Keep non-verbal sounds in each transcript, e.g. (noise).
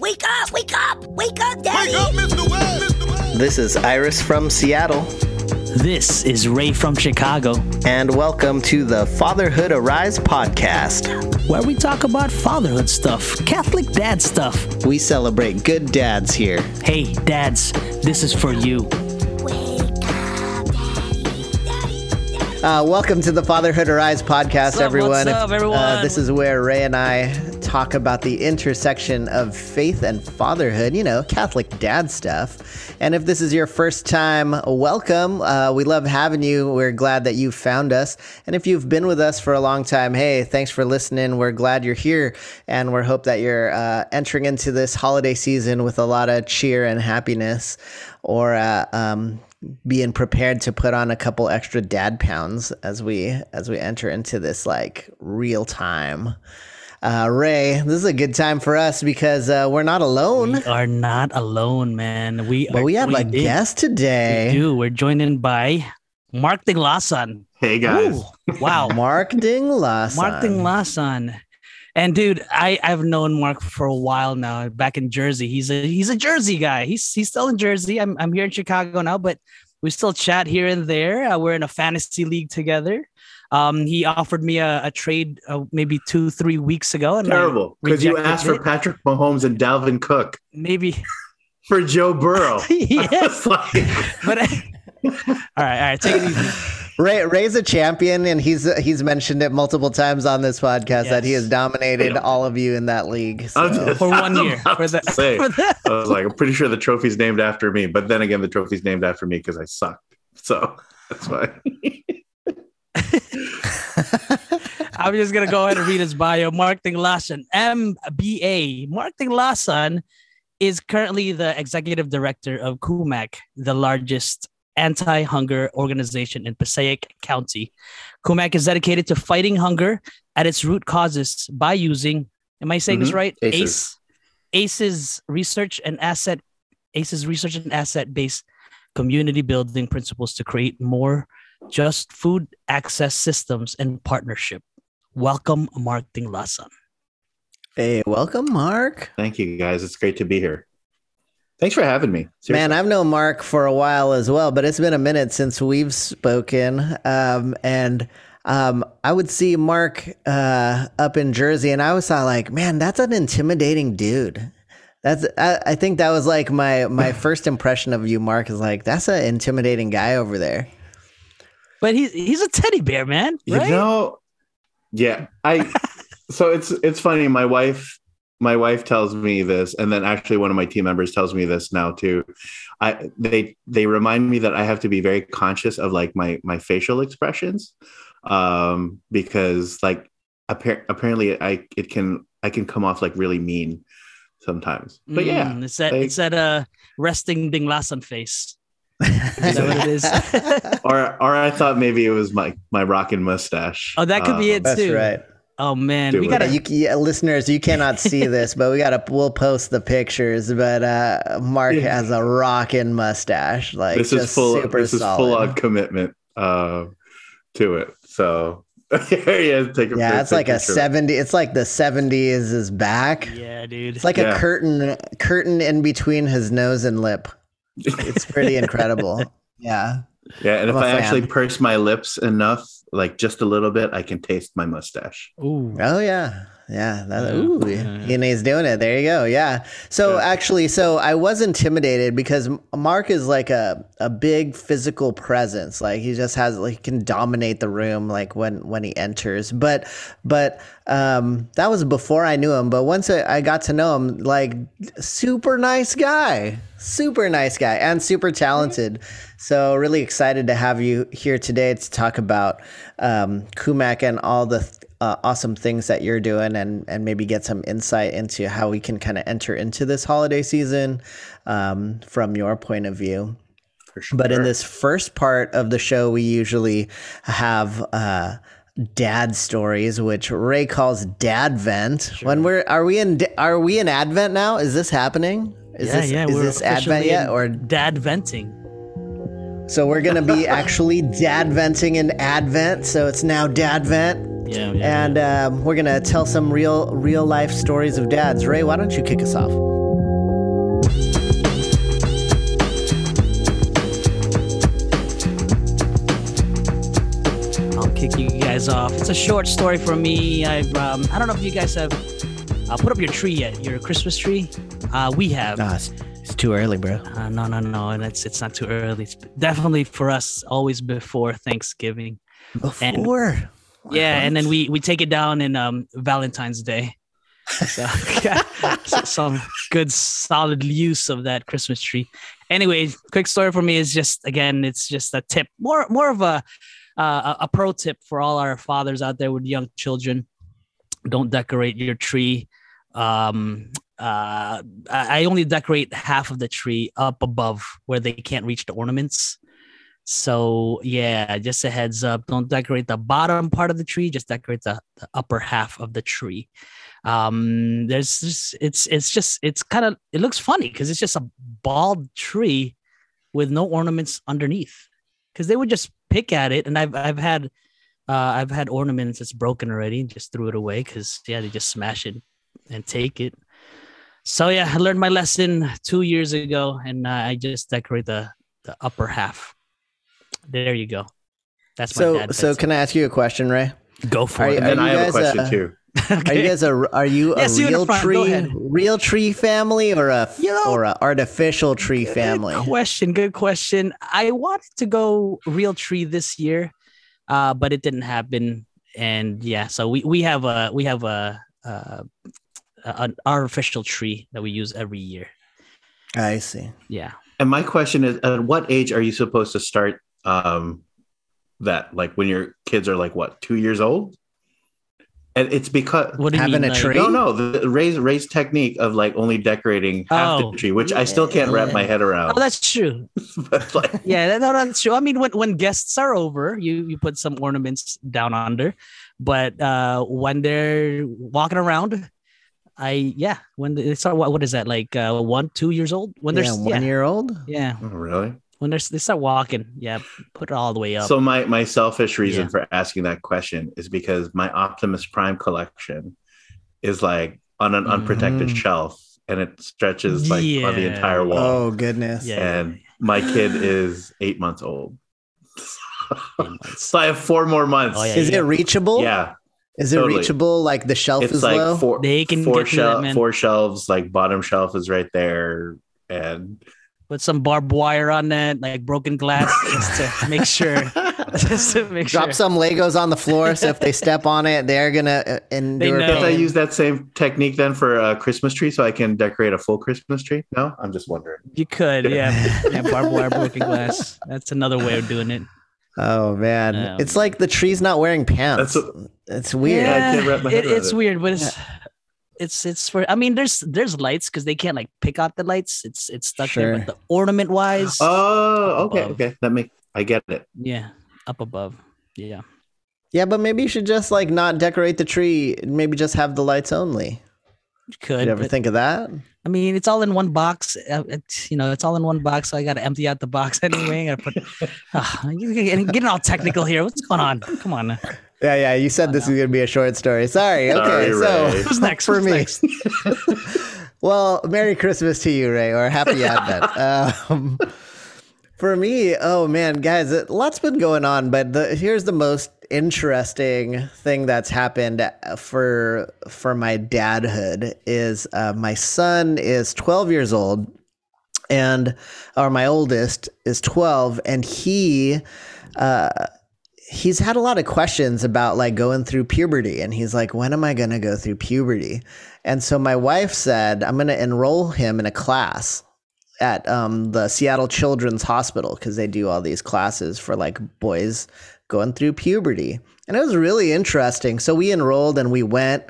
Wake up! Wake up! Wake up, Daddy! Wake up, Mr. West! Mr. West! This is Iris from Seattle, This is Ray from Chicago, and welcome to the Fatherhood Arise podcast. where we talk about fatherhood stuff, Catholic dad stuff. We celebrate good dads here. Hey, dads, this is for you. Wake up, Daddy! Daddy! Daddy! Uh, welcome to the Fatherhood Arise podcast, What's up, everyone. what's up, Uh, everyone? this is where Ray and I talk about the intersection of faith and fatherhood, you know, Catholic dad stuff. And if this is your first time, welcome. Uh, we love having you. We're glad that you found us. And if you've been with us for a long time, hey, thanks for listening. We're glad you're here. And we hope that you're uh, entering into this holiday season with a lot of cheer and happiness or uh, um, being prepared to put on a couple extra dad pounds as we as we enter into this like real time. Uh, Ray, this is a good time for us because uh, we're not alone, We are not alone, man. We but are we have a joined in- guest We today, do. We're joined in by Mark Dinglasan. Hey guys. Ooh, wow. (laughs) Mark Dinglasan. Mark Dinglasan. And dude, I, I've known Mark for a while now. Back in Jersey, he's a he's a Jersey guy. He's he's still in Jersey. I'm I'm here in Chicago now, but we still chat here and there. Uh, we're in a fantasy league together. Um, he offered me a, a trade uh, maybe two three weeks ago, and Terrible. Because you rejected asked for. Patrick Mahomes and Dalvin Cook maybe (laughs) for Joe Burrow. (laughs) yeah. It's like, (laughs) But all right, all right, take it easy. Ray, Ray's a champion, and he's he's mentioned it multiple times on this podcast that he has dominated all of you in that league. So. just- For one year. For the, to say, for the- I was like, I'm pretty sure the trophy's named after me. But then again, the trophy's named after me because I sucked. So that's why. (laughs) I'm just gonna go ahead and read his bio. Mark Dinglasan, MBA. Mark Dinglasan is currently the executive director of CUMAC, the largest anti-hunger organization in Passaic County. CUMAC is dedicated to fighting hunger at its root causes by using, am I saying this Mhm. right? ACEs. ACE, ACE's research and asset, ACE's research and asset-based community building principles to create more just food access systems and partnership. Welcome, Mark Dinglasan. Hey, welcome, Mark. Thank you guys. It's great to be here. Thanks for having me. Seriously. Man, I've known Mark for a while as well, but it's been a minute since we've spoken. Um, and um, I would see Mark uh, up in Jersey, and I was like, man, that's an intimidating dude. That's I, I think that was like my my (laughs) first impression of you, Mark. Is like that's an intimidating guy over there. But he's he's a teddy bear, man. You know, yeah. I (laughs) so it's it's funny. My wife, my wife tells me this, and then actually one of my team members tells me this now too. I they they remind me that I have to be very conscious of like my my facial expressions, um, because like appar- apparently I it can I can come off like really mean sometimes. But yeah, Mm, it's that like- it's that uh resting Dinglasan face. Is that what it is? (laughs) or or I thought maybe it was my my rockin' mustache. Oh, that could be Um, it. That's too. right. oh man, Do we gotta Yeah, you, listeners, you cannot see (laughs) this, but we gotta we'll post the pictures. But uh, Mark Yeah. has a rockin' mustache, like this just is full super this is full on commitment uh to it so (laughs) here he is take a Yeah, it's like a seventy. It's like the seventies is back. Yeah, dude. It's like Yeah. a curtain, curtain in between his nose and lip. It's pretty incredible. Yeah. yeah and I'm if a i actually purse my lips enough like just a little bit i can taste my mustache Ooh. Oh yeah. Yeah. That, Yeah. ooh, Yeah. and he's doing it. There you go. Yeah. So Yeah. actually, so I was intimidated because Mark is like a, a big physical presence. Like he just has like he can dominate the room like when when he enters. But but um that was before I knew him. But once I, I got to know him, like super nice guy. Super nice guy and super talented. So really excited to have you here today to talk about um, CUMAC and all the uh, awesome things that you're doing, and and maybe get some insight into how we can kind of enter into this holiday season um, from your point of view. for sure But in this first part of the show, we usually have uh, dad stories, which Ray calls dad vent. When we're are we in are we in Advent now? Is this happening? Is yeah, this yeah. is this Advent yet or dad venting? so we're gonna be actually dad venting in Advent. So it's now dad vent. Yeah. and um, we're gonna tell some real real life stories of dads. Ray, why don't you kick us off? I'll kick you guys off. It's a short story for me. I've um, I don't know if you guys have uh, put up your tree yet, your Christmas tree. Uh, we have. Nah, it's, it's, too early, bro. Uh, no, no, no, and it's it's not too early. It's definitely for us always before Thanksgiving. Before. And yeah, and then we we take it down in um Valentine's Day. So, (laughs) yeah, some good solid use of that Christmas tree. Anyway, quick story for me is just again, it's just a tip, more more of a uh, a pro tip for all our fathers out there with young children. Don't decorate your tree. Um, uh, I only decorate half of the tree up above where they can't reach the ornaments. So yeah, just a heads up. Don't decorate the bottom part of the tree. Just decorate the, the upper half of the tree. Um, there's just it's it's just it's kind of it looks funny because it's just a bald tree with no ornaments underneath. Because they would just pick at it, and I've I've had uh, I've had ornaments that's broken already and just threw it away because yeah they just smash it and take it. So yeah, I learned my lesson two years ago, and uh, I just decorate the the upper half. There you go. That's my So, dad. so can I ask you a question, Ray? go for are it. you- And then I have a question uh, too. (laughs) Are you guys a are you a Yes, you real front. Go tree ahead. real tree family or a You know- or a artificial tree family? Good question. Good question. I wanted to go real tree this year, uh, but it didn't happen. And yeah, so we we have a we have a, uh an artificial tree that we use every year. I see. Yeah. And my question is, at what age are you supposed to start um, that? Like when your kids are like what, two years old? And it's because What do you Having mean? a like- tree? no, no, the raise raise technique of like only decorating half Oh. the tree, which I still can't wrap my head around. Oh, that's true. (laughs) but like, (laughs) Yeah, no, that's true. I mean, when, when guests are over, you you put some ornaments down under, but uh, when they're walking around, I yeah, when they start what, what is that like uh, one two years old when they're yeah, one yeah, year old. yeah oh, really? When they're, they start walking, yeah, put it all the way up. So my my selfish reason Yeah. for asking that question is because my Optimus Prime collection is like on an unprotected Mhm. shelf, and it stretches like on the entire wall. Oh goodness. Yeah. and my kid is eight months old. (laughs) So I have four more months. Oh, yeah, Is it reachable? Yeah, Is it totally. reachable? Like the shelf it's is like low. four. They can four get through that, man. four shelves. Like bottom shelf is right there, and Put some barbed wire on that, like broken glass, just to (laughs) make sure. (laughs) just to make sure. Drop sure. some Legos on the floor, so if they (laughs) step on it, they're gonna uh, endure know. Can't I use that same technique then for a Christmas tree so I can decorate a full Christmas tree? No, I'm just wondering. You could, yeah, yeah, barbed wire, broken glass. That's another way of doing it. Oh man, Um, it's like the tree's not wearing pants. That's it's weird. Yeah, I can't wrap my head it, it's it. weird, but it's it's it's for. I mean, there's there's lights because they can't like pick out the lights. It's it's stuck there, but the ornament wise, Oh, okay, Above. okay. That make I get it. yeah, up above, yeah. Yeah, but maybe you should just like not decorate the tree. Maybe just have the lights only. You could. Did you ever but, think of that? I mean, it's all in one box. Uh, It's you know, it's all in one box. So I got to empty out the box (laughs) anyway. I put. (laughs) Ah, you're getting, getting all technical here. What's going on? Come on. Now. Yeah, yeah. You said this was gonna be a short story. Sorry. Okay, Sorry, so Who's (laughs) next? for Who's me. next? (laughs) well, Merry Christmas to you, Ray, or Happy Advent. (laughs) Um, for me, oh man, guys, a lot's been going on, but the, here's the most interesting thing that's happened for for my dadhood is uh, my son is 12 years old, and or my oldest is 12, and he. Uh, he's had a lot of questions about like going through puberty and he's like when am i going to go through puberty? And so my wife said i'm going to enroll him in a class at um, the seattle children's hospital because they do all these classes for like boys going through puberty. And it was really interesting. So we enrolled and we went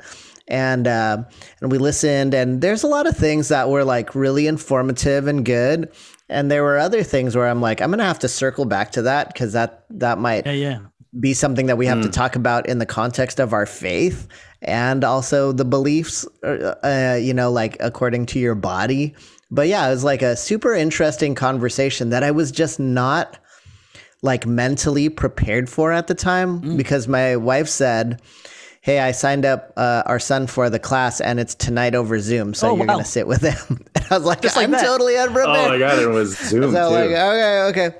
and uh, and we listened and there's a lot of things that were like really informative and good and there were other things where i'm like i'm gonna have to circle back to that because that that might Yeah, yeah. be something that we have to talk about in the context of our faith and also the beliefs, uh, uh, you know, like according to your body. But yeah, it was like a super interesting conversation that I was just not like mentally prepared for at the time because my wife said, Hey, I signed up uh, our son for the class and it's tonight over Zoom. So Oh, you're wow. going to sit with him. (laughs) And I was like, Just like I'm that. totally unprepared. Oh my god, it was (laughs) Zoom So too. like, okay, okay.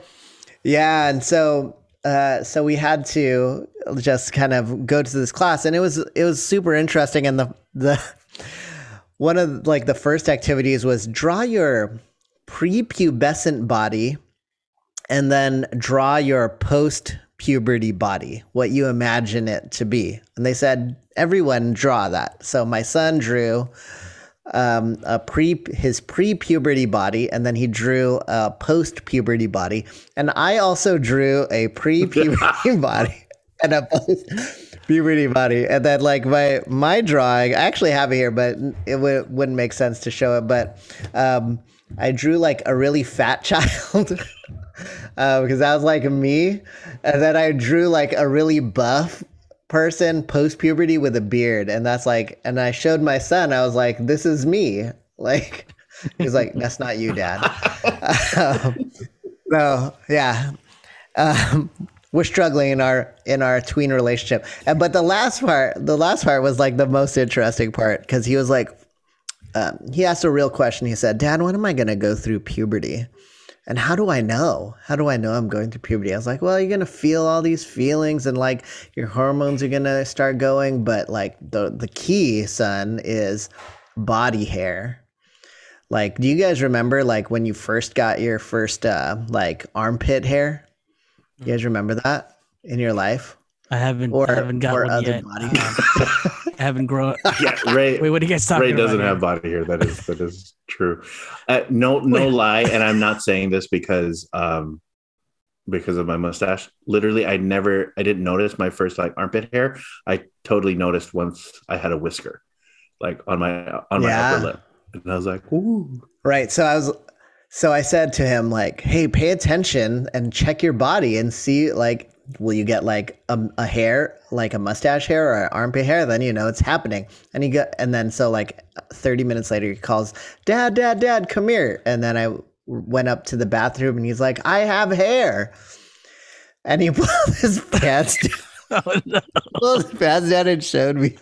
Yeah, and so uh so we had to just kind of go to this class, and it was it was super interesting. And the the (laughs) one of like the first activities was draw your prepubescent body, and then draw your post puberty body, what you imagine it to be. And they said everyone draw that. So my son drew um, a pre his pre puberty body, and then he drew a post puberty body, and I also drew a pre puberty (laughs) body (laughs) and a post puberty body, and then like my my drawing, I actually have it here, but it w- wouldn't make sense to show it, but um, I drew like a really fat (laughs) child. Uh, because that was like me, and then I drew like a really buff person post puberty with a beard, and that's like, and I showed my son. I was like, "This is me." (laughs) Like, he's like, "That's not you, Dad." (laughs) um, so yeah, um, we're struggling in our in our tween relationship. And, but the last part, the last part was like the most interesting part because he was like, um, he asked a real question. He said, "Dad, when am I gonna go through puberty?" And how do I know? How do I know I'm going through puberty? I was like, well, you're gonna feel all these feelings and like your hormones are gonna start going, but like the the key, son, is body hair. Like, do you guys remember like when you first got your first uh like armpit hair? You guys remember that in your life? I haven't, Or- I haven't got or one other yet. body. Um, (laughs) I haven't grown. (laughs) Yeah, Ray. Wait, what are you guys talking Ray about? doesn't here? have body hair. That is that is true. Uh, no (laughs) no lie, and I'm not saying this because um because of my mustache. Literally, I never I didn't notice my first like armpit hair. I totally noticed once I had a whisker, like on my on my Yeah. upper lip, and I was like, ooh. Right. So I was so I said to him like, "Hey, pay attention and check your body and see like will you get like a, a hair, like a mustache hair or an armpit hair, then you know it's happening." And he got and then so like 30 minutes later he calls, "Dad, dad, dad, come here." And then I went up to the bathroom and he's like, "I have hair." And he (laughs) pulled his pants down, (laughs) Oh, no. pulled his pants down and showed me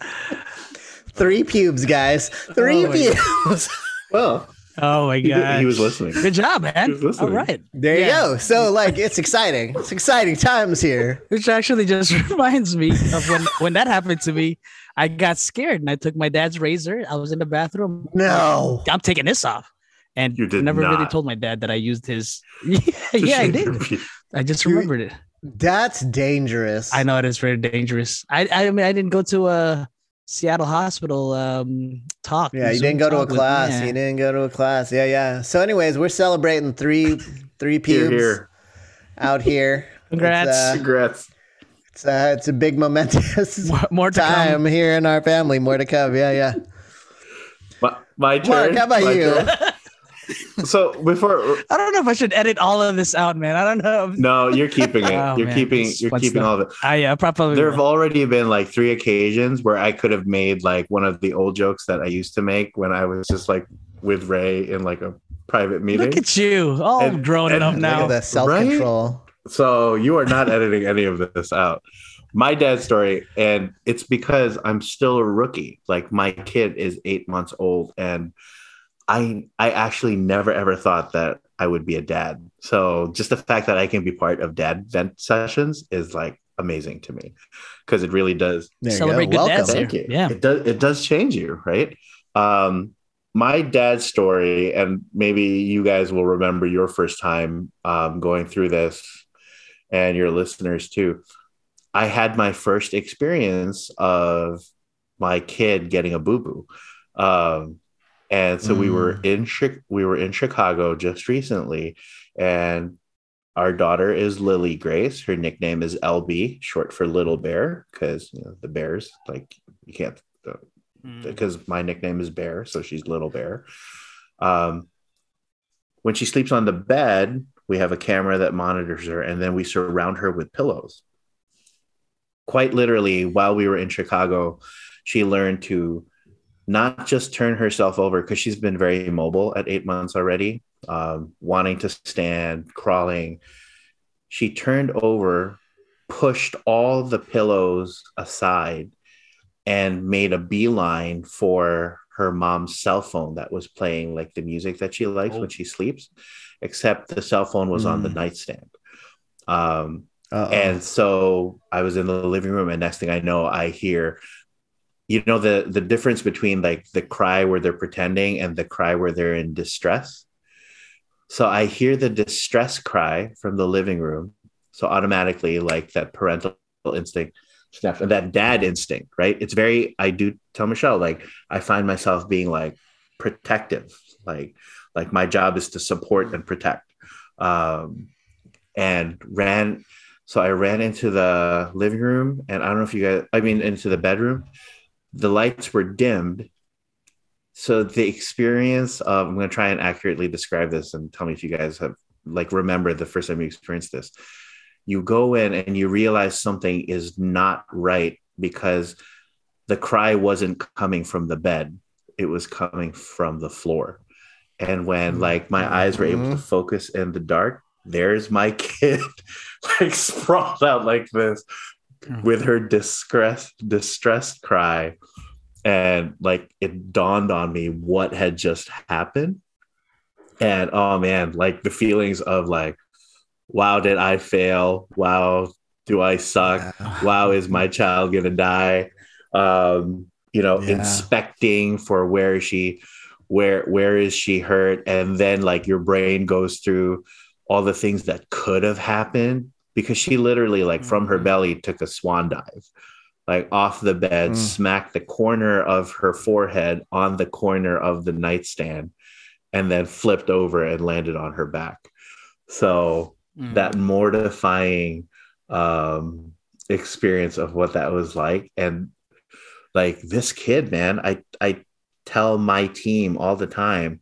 three pubes, guys. Three Oh pubes. (laughs) Well, Oh my he, god. he was listening. Good job, man. He was listening. right. There you Yeah. go. So like it's exciting. It's exciting times here. Which actually just (laughs) reminds me of when when that happened to me. I got scared and I took my dad's razor. I was in the bathroom. No. I'm taking this off. And You did never really told my dad that I used his. (laughs) Yeah, yeah, I did. I just You- remembered it. That's dangerous. I know it is very dangerous. I I mean I didn't go to a Seattle hospital um talk. Yeah, you didn't go to a talk with- class. yeah. You didn't go to a class. Yeah, yeah. So anyways, we're celebrating three three Here, pubes here. out here. (laughs) Congrats. It's, uh, Congrats. It's uh, it's a big momentous (laughs) More, more to come. time here in our family. More to come. Yeah, yeah. My, my turn. Mark, how about My you? (laughs) turn. So before I don't know if I should edit all of this out, man. I don't know. no, you're keeping it. Oh, you're man. keeping you're fun keeping stuff. all of it. I uh, probably There have already been like three occasions where I could have made like one of the old jokes that I used to make when I was just like with Ray in like a private meeting. Look at you, all And- grown and up look Look now. at the self control. So you are not editing any of this out. My dad's story, and it's because I'm still a rookie. Like my kid is eight months old, and I I actually never ever thought that I would be a dad. So just the fact that I can be part of dad vent sessions is like amazing to me because it really does There you Celebrate go. good dads Welcome. here. Thank you. Yeah. It does it does change you, right? Um my dad's story, and maybe you guys will remember your first time um, going through this, and your listeners too. I had my first experience of my kid getting a boo boo, um, and so we were in we were in Chicago just recently, and our daughter is Lily Grace. Her nickname is LB, short for Little Bear, because you know the bears like you can't Mm. because my nickname is Bear, so she's Little Bear. Um, when she sleeps on the bed, we have a camera that monitors her, and then we surround her with pillows. Quite literally, while we were in Chicago, she learned to not just turn herself over because she's been very mobile at eight months already, um, wanting to stand, crawling. She turned over, pushed all the pillows aside, and made a beeline for her mom's cell phone that was playing like the music that she likes Oh. when she sleeps, except the cell phone was on the Mm. nightstand. Um, And so I was in the living room, and next thing I know, I hear, you know, the the difference between like the cry where they're pretending and the cry where they're in distress. So I hear the distress cry from the living room. So automatically, like that parental instinct that dad instinct, right? It's very. I do tell Michelle, like I find myself being like protective, like like my job is to support and protect. Um, and ran so I ran into the living room, and I don't know if you guys, I mean, into the bedroom. The lights were dimmed. So the experience of, I'm going to try and accurately describe this and tell me if you guys have, like, remember the first time you experienced this. You go in and you realize something is not right because the cry wasn't coming from the bed, it was coming from the floor. And when, mm-hmm. like, my eyes were able to mm-hmm. focus in the dark, there's my (laughs) kid like sprawled out like this with her distress distressed cry. And like it dawned on me what had just happened. And oh man like the feelings of like wow did i fail? Wow do i suck? Wow is my child gonna die? Um you know Yeah. inspecting for where is she where where is she hurt? And then like your brain goes through all the things that could have happened because she literally like from her Mhm. belly took a swan dive like off the bed Mm. smacked the corner of her forehead on the corner of the nightstand and then flipped over and landed on her back so Mm. that mortifying um experience of what that was like and like this kid man i i tell my team all the time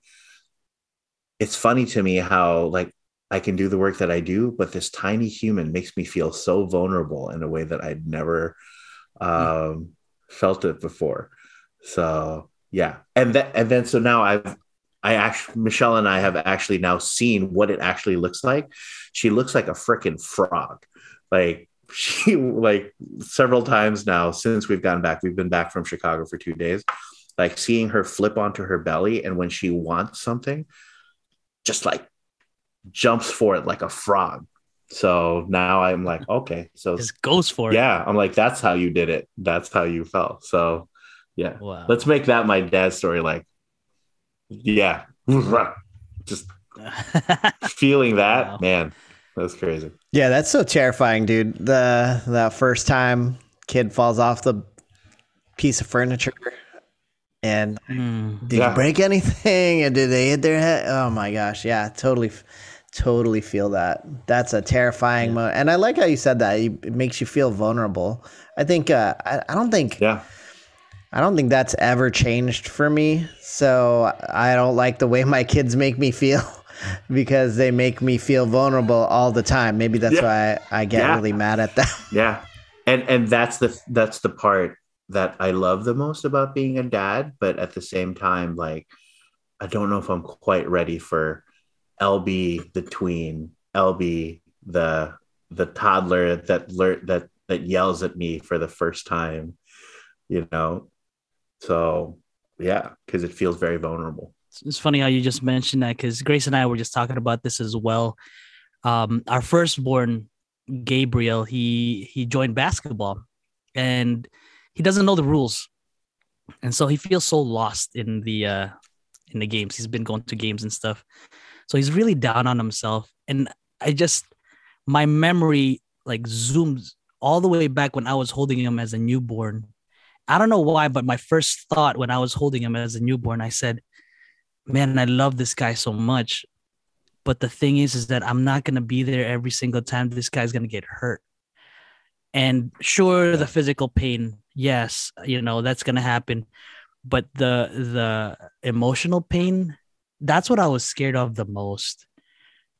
it's funny to me how like i can do the work that i do but this tiny human makes me feel so vulnerable in a way that i'd never um felt it before so yeah and then and then so now i've I actually, Michelle and I have actually now seen what it actually looks like. She looks like a freaking frog. Like (laughs) she, like several times now since we've gotten back, we've been back from Chicago for two days. Like seeing her flip onto her belly, and when she wants something, just like jumps for it like a frog. So now I'm like, (laughs) okay, so Just goes for it. yeah, I'm like, that's how you did it. That's how you felt. So yeah, Wow. let's make that my dad's story. Like, yeah, (laughs) just (laughs) feeling that, Wow. man, that's crazy. Yeah, that's so terrifying, dude. The that first time kid falls off the piece of furniture and Mm. did Yeah. you break anything and did they hit their head? Oh my gosh, yeah, totally totally feel that. That's a terrifying moment. And I like how you said that. It makes you feel vulnerable. I think uh I, I don't think Yeah, I don't think that's ever changed for me. So I don't like the way (laughs) my kids make me feel (laughs) because they make me feel vulnerable all the time. Maybe that's Yeah. why I get Yeah. really mad at them. (laughs) yeah, and and that's the that's the part that I love the most about being a dad. But at the same time, like, I don't know if I'm quite ready for LB the tween, LB the the toddler that lear- that that yells at me for the first time, you know. So yeah, because it feels very vulnerable. it's funny how you just mentioned that because Grace and I were just talking about this as well. Um, our firstborn, Gabriel, he he joined basketball, and he doesn't know the rules, and so he feels so lost in the uh, in the games. He's been going to games and stuff, so he's really down on himself. And I just my memory like zooms all the way back when I was holding him as a newborn. I don't know why, but my first thought when I was holding him as a newborn, I said, man, I love this guy so much. But the thing is, is that I'm not gonna be there every single time this guy's gonna get hurt. And sure, the physical pain, yes, you know, that's gonna happen. But the the emotional pain, that's what I was scared of the most.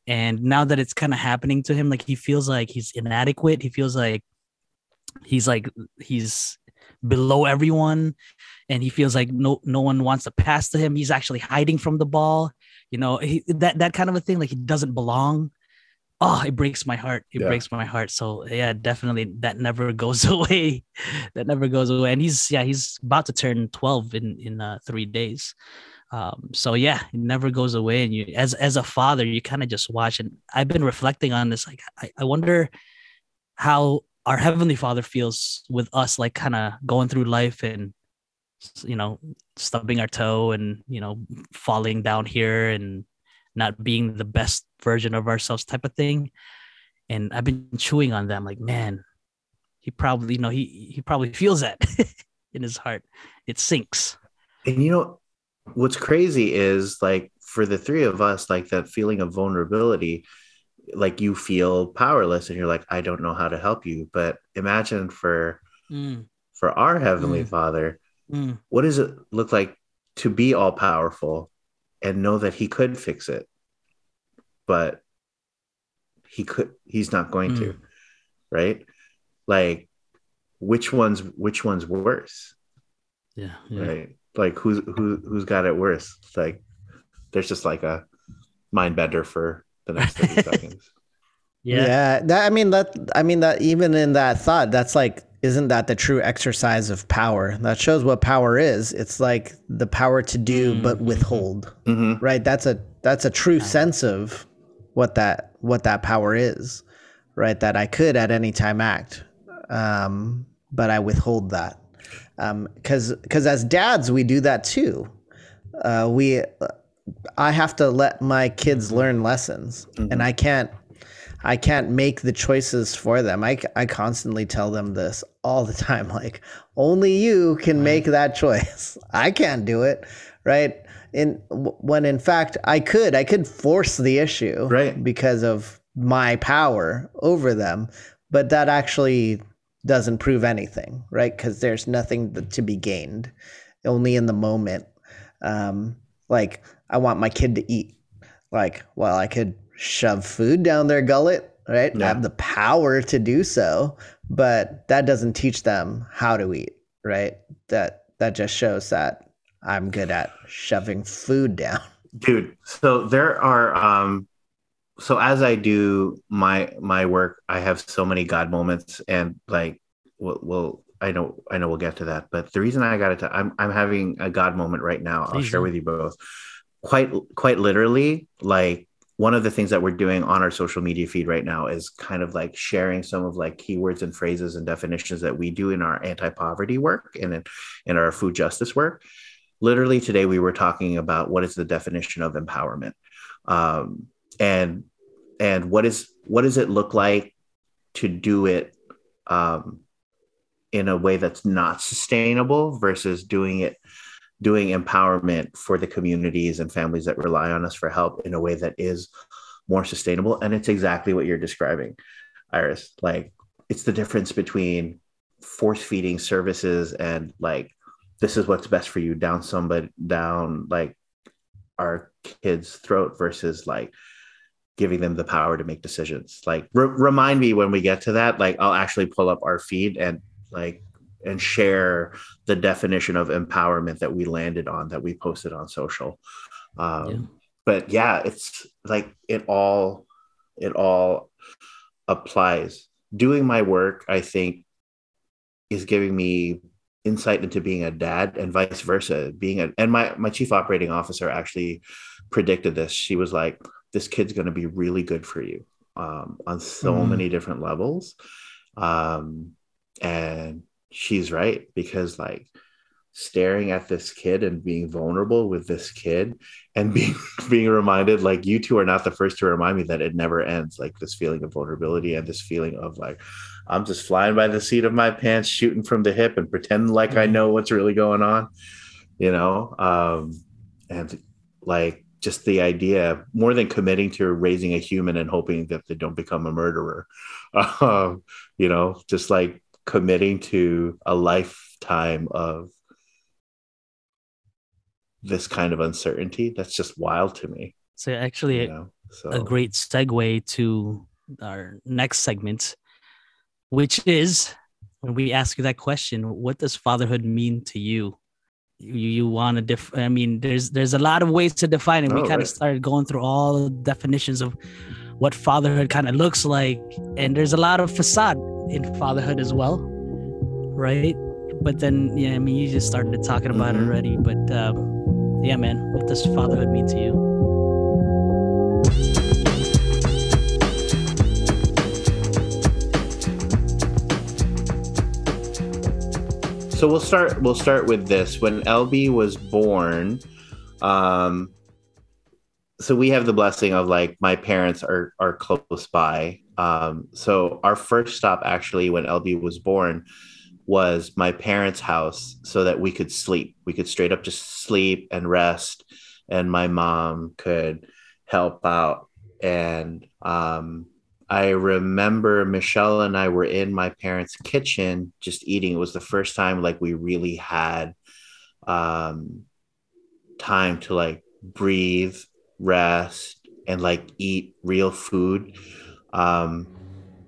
And now that it's kind of happening to him, like he feels like he's inadequate. He feels like he's like he's below everyone and he feels like no no one wants to pass to him. He's actually hiding from the ball. You know, he, that that kind of a thing. Like he doesn't belong. Oh, it breaks my heart. It Yeah. breaks my heart. So yeah, definitely that never (laughs) goes away. that never goes away. And he's yeah, he's about to turn twelve in in uh, three days. Um, so yeah, it never goes away. And you, as as a father, you kind of just watch. And I've been reflecting on this. Like, I, I wonder how our heavenly father feels with us like kind of going through life and you know stubbing our toe and you know falling down here and not being the best version of ourselves type of thing and i've been chewing on that I'm like man he probably you know he he probably feels that (laughs) in his heart it sinks And you know what's crazy is like for the three of us, like that feeling of vulnerability, like you feel powerless and you're like, I don't know how to help you. But imagine for Mm, for our heavenly Mm. father, mm, what does it look like to be all powerful and know that he could fix it? But he could he's not going to, right? Like which one's which one's worse? yeah, yeah. right like who's who who's got it worse like there's just like a mind bender for the next 30 (laughs) seconds yeah That I mean that I mean that even in that thought, that's like isn't that the true exercise of power? That shows what power is. It's like the power to do but Mhm. withhold. hmm Right? That's a that's a true sense of what that what that power is. Right? That I could at any time act. Um, but I withhold that. Um, cuz cuz as dads we do that too. Uh, we I have to let my kids learn lessons and I can't I can't make the choices for them. I, I constantly tell them this all the (laughs) time like only you can make that choice. (laughs) I can't do it, right? In when in fact I could I could force the issue Right. because of my power over them, but that actually doesn't prove anything, right? Cuz there's nothing to be gained only in the moment. Um like I want my kid to eat. Like, well, I could shove food down their gullet, right? I have the power to do so, but that doesn't teach them how to eat, right? That that just shows that I'm good at shoving food down. dude so there are um so as i do my my work i have so many god moments and like well, well i know i know we'll get to that but the reason i got it to i'm, I'm having a god moment right now. I'll Please share with you both. Quite quite literally like one of the things that we're doing on our social media feed right now is kind of like sharing some of like keywords and phrases and definitions that we do in our anti-poverty work and in, in our food justice work literally today we were talking about what is the definition of empowerment. Um, and and what is what does it look like to do it um, in a way that's not sustainable versus doing it doing empowerment for the communities and families that rely on us for help in a way that is more sustainable? And it's exactly what you're describing iris. Like it's the difference between force feeding services and like this is what's best for you down somebody down like our kids throat versus like giving them the power to make decisions. Like re- remind me when we get to that like i'll actually pull up our feed and like and share the definition of empowerment that we landed on that we posted on social. Um Yeah. but yeah it's like it all it all applies. Doing my work i think is giving me insight into being a dad and vice versa. Being a and my my chief operating officer actually predicted this. She was like this kid's going to be really good for you um, on so Mhm. many different levels. Um, and she's right because like staring at this kid and being vulnerable with this kid and being (laughs) being reminded like you two are not the first to remind me that it never ends like this feeling of vulnerability and this feeling of like i'm just flying by the seat of my pants shooting from the hip and pretending like i Mhm. know what's really going on you know? Um and like just the idea more than committing to raising a human and hoping that they don't become a murderer (laughs) um you know? Just like committing to a lifetime of this kind of uncertainty that's just wild to me so actually you know? So a great segue to our next segment, which is when we ask you that question, what does fatherhood mean to you? You, you want to def I mean, there's there's a lot of ways to define it. We Oh, kind right. of started going through all the definitions of what fatherhood kind of looks like, and there's a lot of facade in fatherhood as well, right? But then, yeah, I mean, you just started talking about it Mhm. already. But um, yeah, man, what does fatherhood mean to you? So we'll start we'll start with this. When lb was born um so we have the blessing of like my parents are are close by. Um so our first stop actually when lb was born was my parents house so that we could sleep. We could straight up just sleep and rest and my mom could help out. And um I remember Michelle and I were in my parents' kitchen just eating. It was the first time like we really had um, time to like breathe, rest, and like eat real food. Um,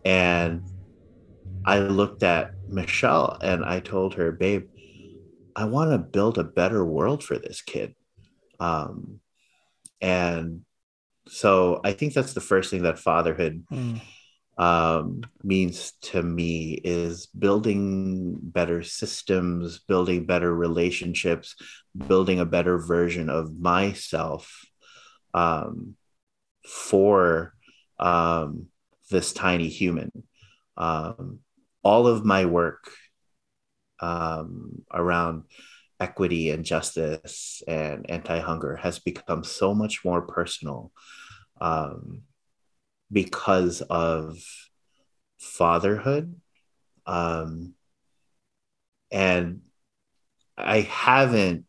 and I looked at Michelle and I told her, babe, I want to build a better world for this kid. Um, and so I think that's the first thing that fatherhood Mm. um, means to me is building better systems, building better relationships, building a better version of myself um, for um, this tiny human. Um, all of my work um, around equity and justice and anti-hunger has become so much more personal um, because of fatherhood. Um, and i haven't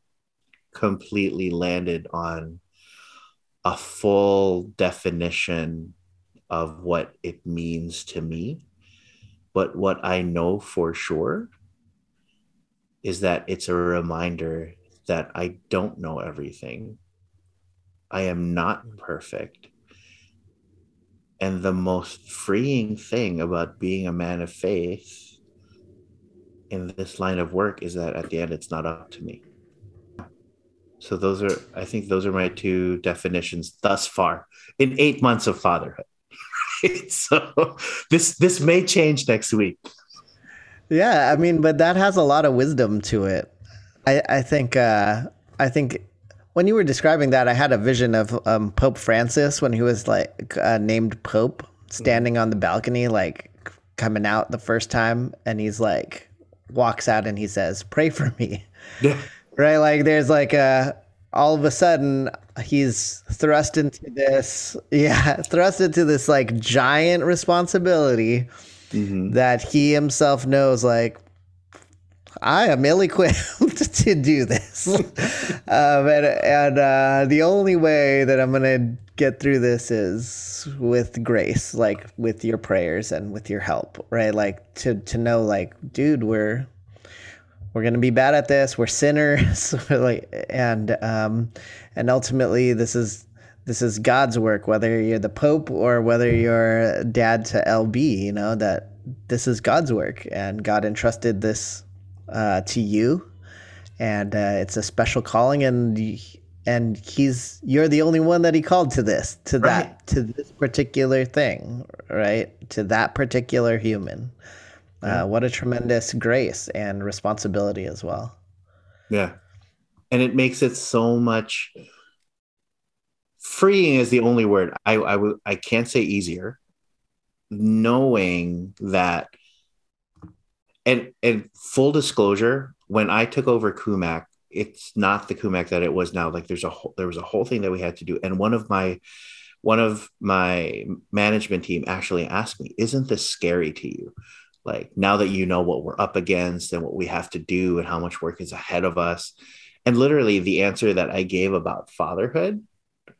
completely landed on a full definition of what it means to me but what i know for sure is that it's a reminder that I don't know everything. I am not mm. perfect. And the most freeing thing about being a man of faith in this line of work is that at the end, it's not up to me. So, those are, I think, those are my two definitions thus far in eight months of fatherhood. (laughs) so, this this may change next week. Yeah, I mean, but that has a lot of wisdom to it. I, I think uh, I think when you were describing that, I had a vision of um, Pope Francis when he was like uh, named Pope, standing on the balcony, like coming out the first time, and he's like walks out and he says, "Pray for me." Yeah. (laughs) right? Like there's like a all of a sudden he's thrust into this, (laughs) yeah, thrust into this like giant responsibility Mhm. that he himself knows like I am ill-equipped (laughs) to do this, (laughs) um, and, and uh, the only way that I'm gonna get through this is with grace, like with your prayers and with your help, right? Like to to know, like, dude, we're we're gonna be bad at this. We're sinners, We're (laughs) like, and um, and ultimately, this is this is God's work. Whether you're the Pope or whether you're dad to LB, you know that this is God's work, and God entrusted this uh, to you, and uh, it's a special calling, and and he's you're the only one that he called to this, to Right. that, to this particular thing, right? To that particular human. Uh, what a tremendous grace and responsibility as well. Yeah. And it makes it so much freeing is the only word. I I can't say easier. Knowing that and and full disclosure, when I took over CUMAC, it's not the CUMAC that it was now. Like there's a whole, there was a whole thing that we had to do. And one of my one of my management team actually asked me, "Isn't this scary to you?" Like now that you know what we're up against and what we have to do and how much work is ahead of us. And literally the answer that I gave about fatherhood,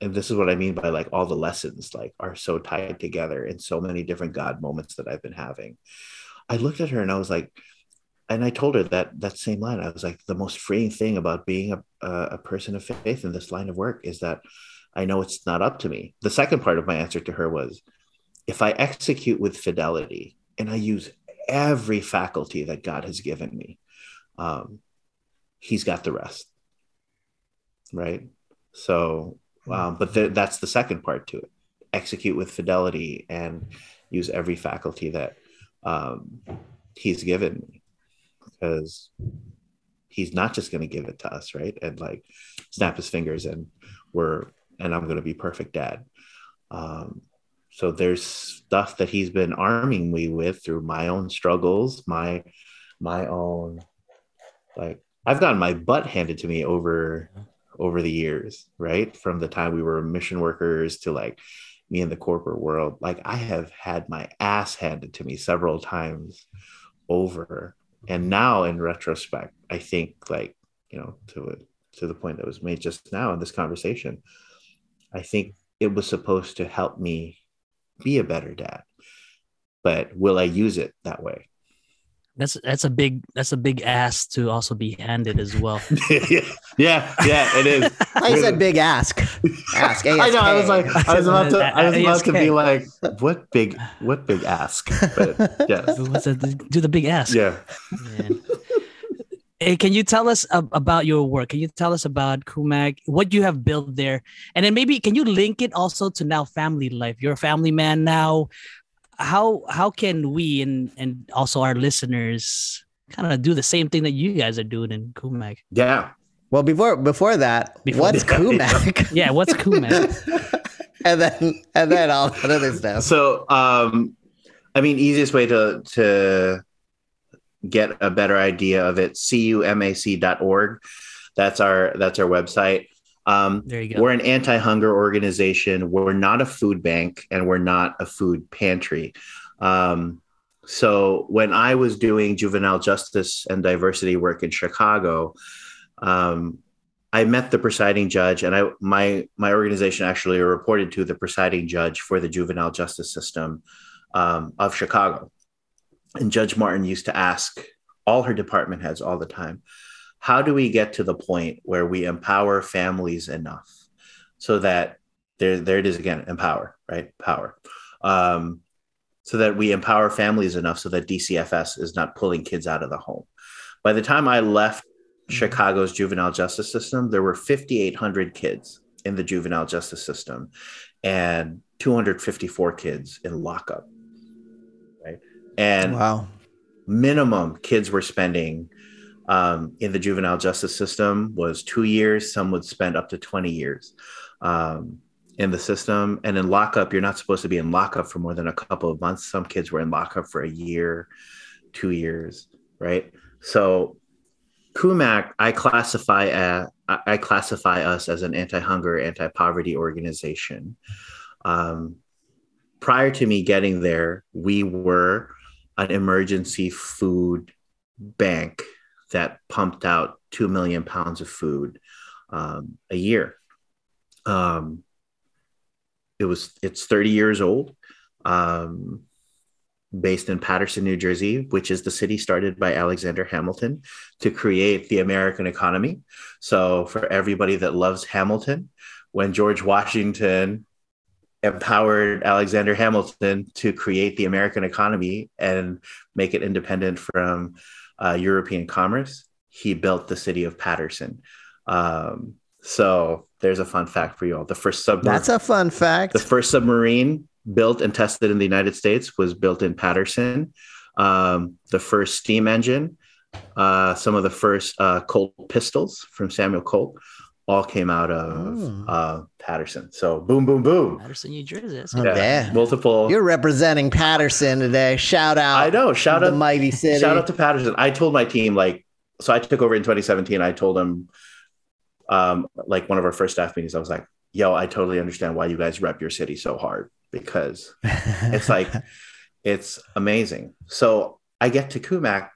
and this is what I mean by like all the lessons like are so tied together in so many different God moments that I've been having. I looked at her and I was like, and I told her that that same line. I was like, the most freeing thing about being a, a, person of faith in this line of work is that I know it's not up to me. The second part of my answer to her was, if I execute with fidelity and I use every faculty that God has given me, um, He's got the rest. Right. So, um, but th- that's the second part to it execute with fidelity and use every faculty that um, He's given me because He's not just going to give it to us, right? And like snap His fingers and we're, and I'm going to be perfect dad. Um, so there's stuff that he's been arming me with through my own struggles my my own Like I've gotten my butt handed to me over over the years, right? From the time we were mission workers to like me in the corporate world. Like I have had my ass handed to me several times over. And now in retrospect, I think like, you know, to to the point that was made just now in this conversation, I think it was supposed to help me be a better dad. But will I use it that way? That's that's a big that's a big ass to also be handed as well. (laughs) yeah, yeah, it is. (laughs) I said big ask. Ask. (laughs) I know. I was like, I was about to, I was about to be like, what big, what big ask? But yes, Do the big ask. yeah. Man. Hey, can you tell us about your work? Can you tell us about CUMAC, what you have built there? And then maybe can you link it also to now family life? You're a family man now. How how can we and and also our listeners kind of do the same thing that you guys are doing in CUMAC? Yeah. Well, before before that, Before- what's Yeah, CUMAC? (laughs) Yeah, what's CUMAC? (laughs) and then and then all that other stuff. So, um, I mean, easiest way to to get a better idea of it, cumac.org. That's our that's our website. Um, There you go. We're an anti-hunger organization. We're not a food bank, and we're not a food pantry. Um, so when I was doing juvenile justice and diversity work in Chicago, um, I met the presiding judge, and I my my organization actually reported to the presiding judge for the juvenile justice system um, of Chicago. And Judge Martin used to ask all her department heads all the time, how do we get to the point where we empower families enough so that there there it is again, empower, right? Power. Um, so that we empower families enough so that DCFS is not pulling kids out of the home. By the time I left Chicago's juvenile justice system, there were 5,800 kids in the juvenile justice system and 254 kids in lockup. Right. And Wow. minimum kids were spending um, in the juvenile justice system was two years. Some would spend up to 20 years um, in the system. And in lockup, you're not supposed to be in lockup for more than a couple of months. Some kids were in lockup for a year, two years, right? So CUMAC, I classify I I classify us as an anti-hunger, anti-poverty organization. Um, prior to me getting there, we were an emergency food bank that pumped out two million pounds of food um, a year. Um, it was it's 30 years old, um, based in Paterson, New Jersey, which is the city started by Alexander Hamilton to create the American economy. So for everybody that loves Hamilton, when George Washington empowered Alexander Hamilton to create the American economy and make it independent from uh, European commerce, he built the city of Paterson. Um, so there's a fun fact for you all. The first submarine, That's a fun fact. the first submarine built and tested in the United States was built in Paterson. Um, the first steam engine, uh, some of the first uh, Colt pistols from Samuel Colt, all came out of Oh. uh, Paterson. So boom, boom, boom. Paterson, New Jersey. That's Oh, good. yeah. multiple. You're representing Paterson today. Shout out. I know. Shout the out, mighty city. shout out to Paterson. I told my team like, so I took over in 2017. I told them, um, like one of our first staff meetings, I was like, "Yo, I totally understand why you guys rep your city so hard because (laughs) it's like it's amazing so i get to CUMAC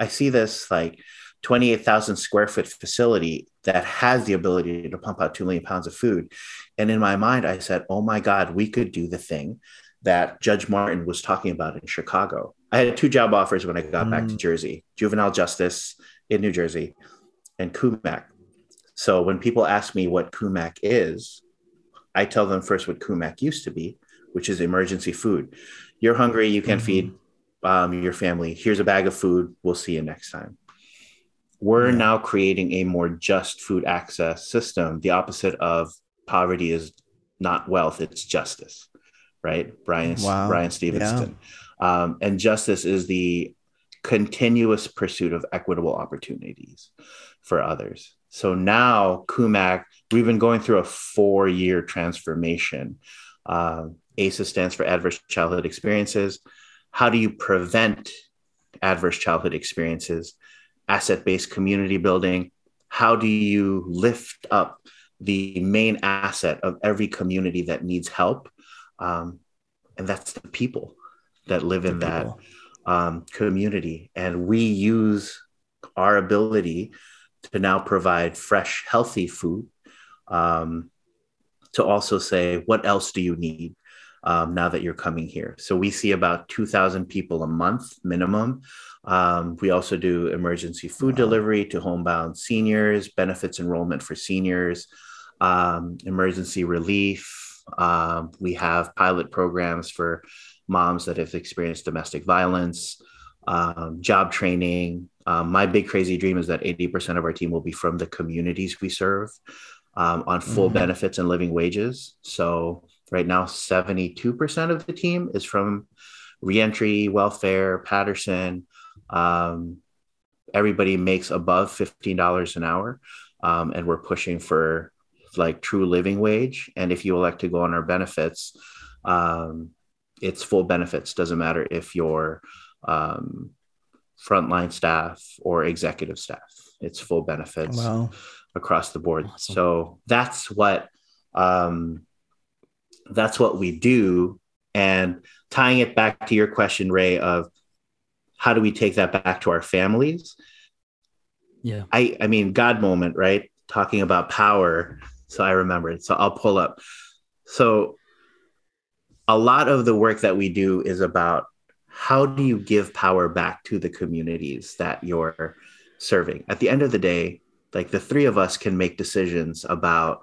i see this like 28000 square foot facility that has the ability to pump out 2 million pounds of food and in my mind i said oh my god we could do the thing that judge martin was talking about in chicago i had two job offers when i got back to Mm. jersey juvenile justice in new jersey and CUMAC so when people ask me what CUMAC is i tell them first what CUMAC used to be which is emergency food. You're hungry, you can't Mhm. feed um, your family. Here's a bag of food. We'll see you next time. We're Yeah. now creating a more just food access system. The opposite of poverty is not wealth, it's justice, right? Bryan, Wow. Bryan Stevenson. Um, and justice is the continuous pursuit of equitable opportunities for others. So now, CUMAC, we've been going through a four year transformation. Um, ACEs stands for Adverse Childhood Experiences. How do you prevent adverse childhood experiences? Asset based community building. How do you lift up the main asset of every community that needs help? Um, and that's the people that live in that um, community. And we use our ability to now provide fresh, healthy food um, to also say, what else do you need um, now that you're coming here? So we see about 2,000 people a month minimum. Um, we also do emergency food Wow. delivery to homebound seniors, benefits enrollment for seniors, um, emergency relief. Um, we have pilot programs for moms that have experienced domestic violence, um, job training. Um, my big crazy dream is that 80% of our team will be from the communities we serve um, on full Mhm. benefits and living wages. So, right now, 72% of the team is from reentry, welfare, Paterson. Um, everybody makes above $15 an hour. Um, and we're pushing for like true living wage. And if you elect to go on our benefits, um, it's full benefits. Doesn't matter if you're um, frontline staff or executive staff. It's full benefits Wow. across the board. Awesome. So that's what um, that's what we do. And tying it back to your question, Ray, of how do we take that back to our families? Yeah. I I mean God moment, right? Talking about power. So I remembered. So I'll pull up. So a lot of the work that we do is about how do you give power back to the communities that you're serving. At the end of the day, like the three of us can make decisions about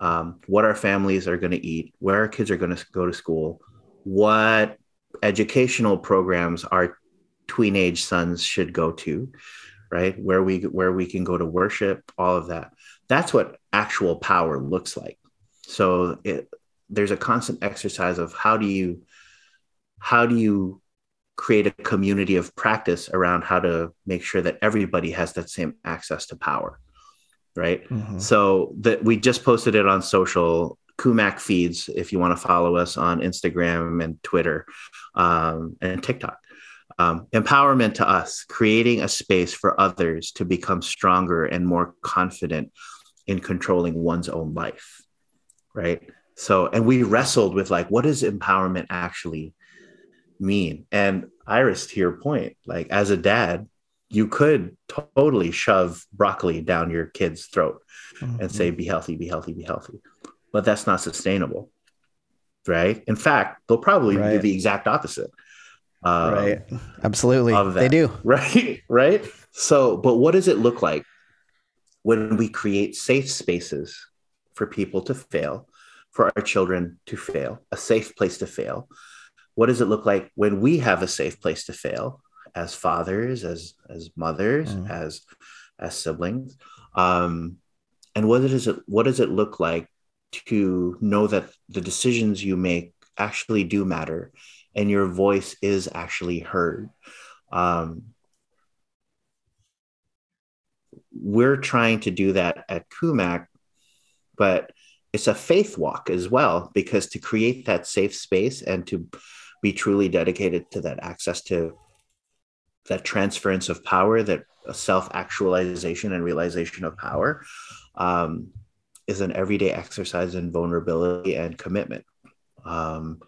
um, what our families are going to eat, where our kids are going to go to school, what educational programs our teenage sons should go to, right? Where we where we can go to worship, all of that. That's what actual power looks like. So it, there's a constant exercise of how do you how do you create a community of practice around how to make sure that everybody has that same access to power right Mhm. so that we just posted it on social CUMAC feeds if you want to follow us on instagram and twitter um, and tiktok um, empowerment to us creating a space for others to become stronger and more confident in controlling one's own life right? So and we wrestled with like what does empowerment actually mean? And iris to your point like as a dad you could totally shove broccoli down your kid's throat and say be healthy be healthy be healthy. But that's not sustainable right? In fact they'll probably do the exact opposite um, right. Absolutely. They do. (laughs) right right so but what does it look like when we create safe spaces for people to fail for our children to fail a safe place to fail what does it look like when we have a safe place to fail as fathers as as mothers Mm. as as siblings um and what does it what does it look like to know that the decisions you make actually do matter and your voice is actually heard. Um, we're trying to do that at CUMAC but it's a faith walk as well because to create that safe space and to be truly dedicated to that access to that transference of power that self-actualization and realization of power um, is an everyday exercise in vulnerability and commitment. Um,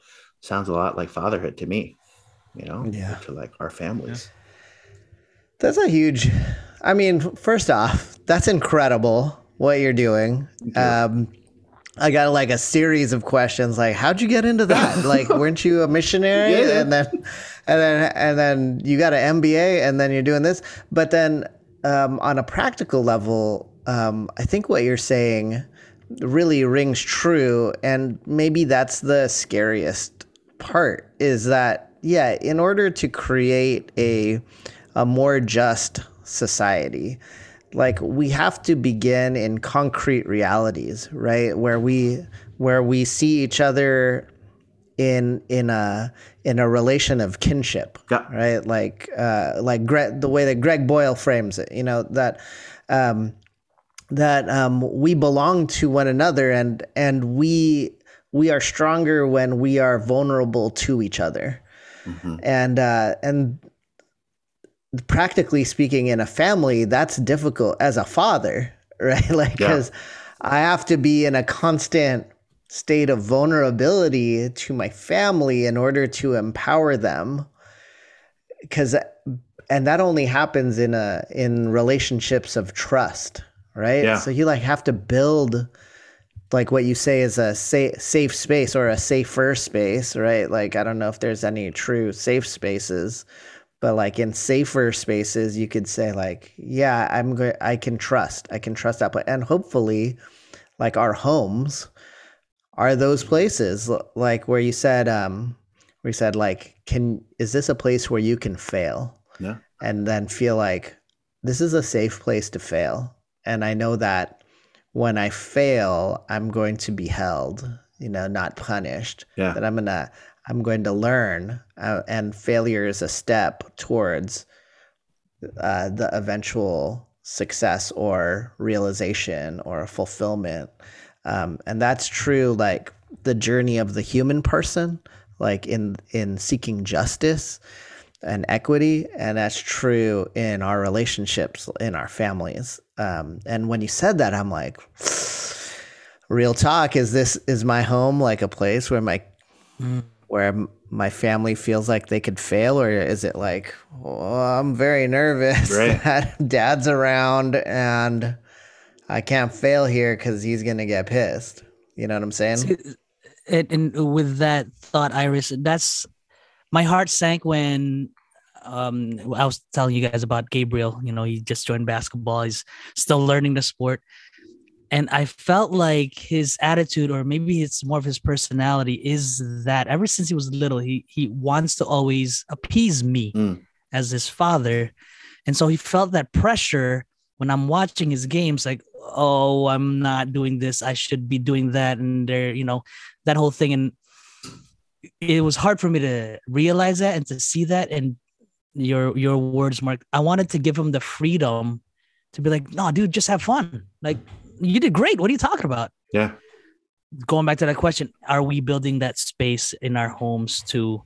sounds a lot like fatherhood to me you know Yeah. to like our families That's a huge. I mean, first off, that's incredible what you're doing. Um, I got like a series of questions like, how'd you get into that? (laughs) like, weren't you a missionary? Yeah, yeah. And then, and then, and then you got an MBA, and then you're doing this. But then, um, on a practical level, um, I think what you're saying really rings true, and maybe that's the scariest part. Is that yeah? In order to create a a more just society like we have to begin in concrete realities right where we where we see each other in in a in a relation of kinship Yeah. right like uh like Gre- the way that Greg Boyle frames it you know that um that um we belong to one another and and we we are stronger when we are vulnerable to each other Mhm. and uh and practically speaking, in a family, that's difficult as a father, (laughs) right? Like, Yeah. because I have to be in a constant state of vulnerability to my family in order to empower them. Because, and that only happens in a in relationships of trust, right? Yeah. So you like have to build like what you say is a safe safe space or a safer space, right? Like I don't know if there's any true safe spaces, but like in safer spaces, you could say like, yeah, I'm going, I can trust, I can trust that, place. and hopefully, like our homes are those places, like where you said, um, we said like, can is this a place where you can fail? Yeah. and then feel like this is a safe place to fail. And I know that when I fail, I'm going to be held, you know, not punished. Yeah. That I'm gonna, I'm going to learn, uh, and failure is a step towards uh, the eventual success or realization or fulfillment. Um, and that's true, like the journey of the human person, like in in seeking justice and equity and that's true in our relationships in our families. Um, and when you said that i'm like real talk is this is my home like a place where my where my family feels like they could fail or is it like oh, i'm very nervous (laughs) Right. that dad's around and i can't fail here because he's gonna get pissed. You know what i'm saying? And with that thought, Iris, that's my heart sank when um I was telling you guys about Gabriel. You know, he just joined basketball. He's still learning the sport. And I felt like his attitude, or maybe it's more of his personality, is that ever since he was little, he he wants to always appease me Mm. as his father. And so he felt that pressure when I'm watching his games, like, oh, I'm not doing this. I should be doing that. And there, you know, that whole thing. And it was hard for me to realize that and to see that. And your your words, Mark, I wanted to give him the freedom to be like, no, dude, just have fun. Like you did great. What are you talking about? Yeah. Going back to that question, are we building that space in our homes to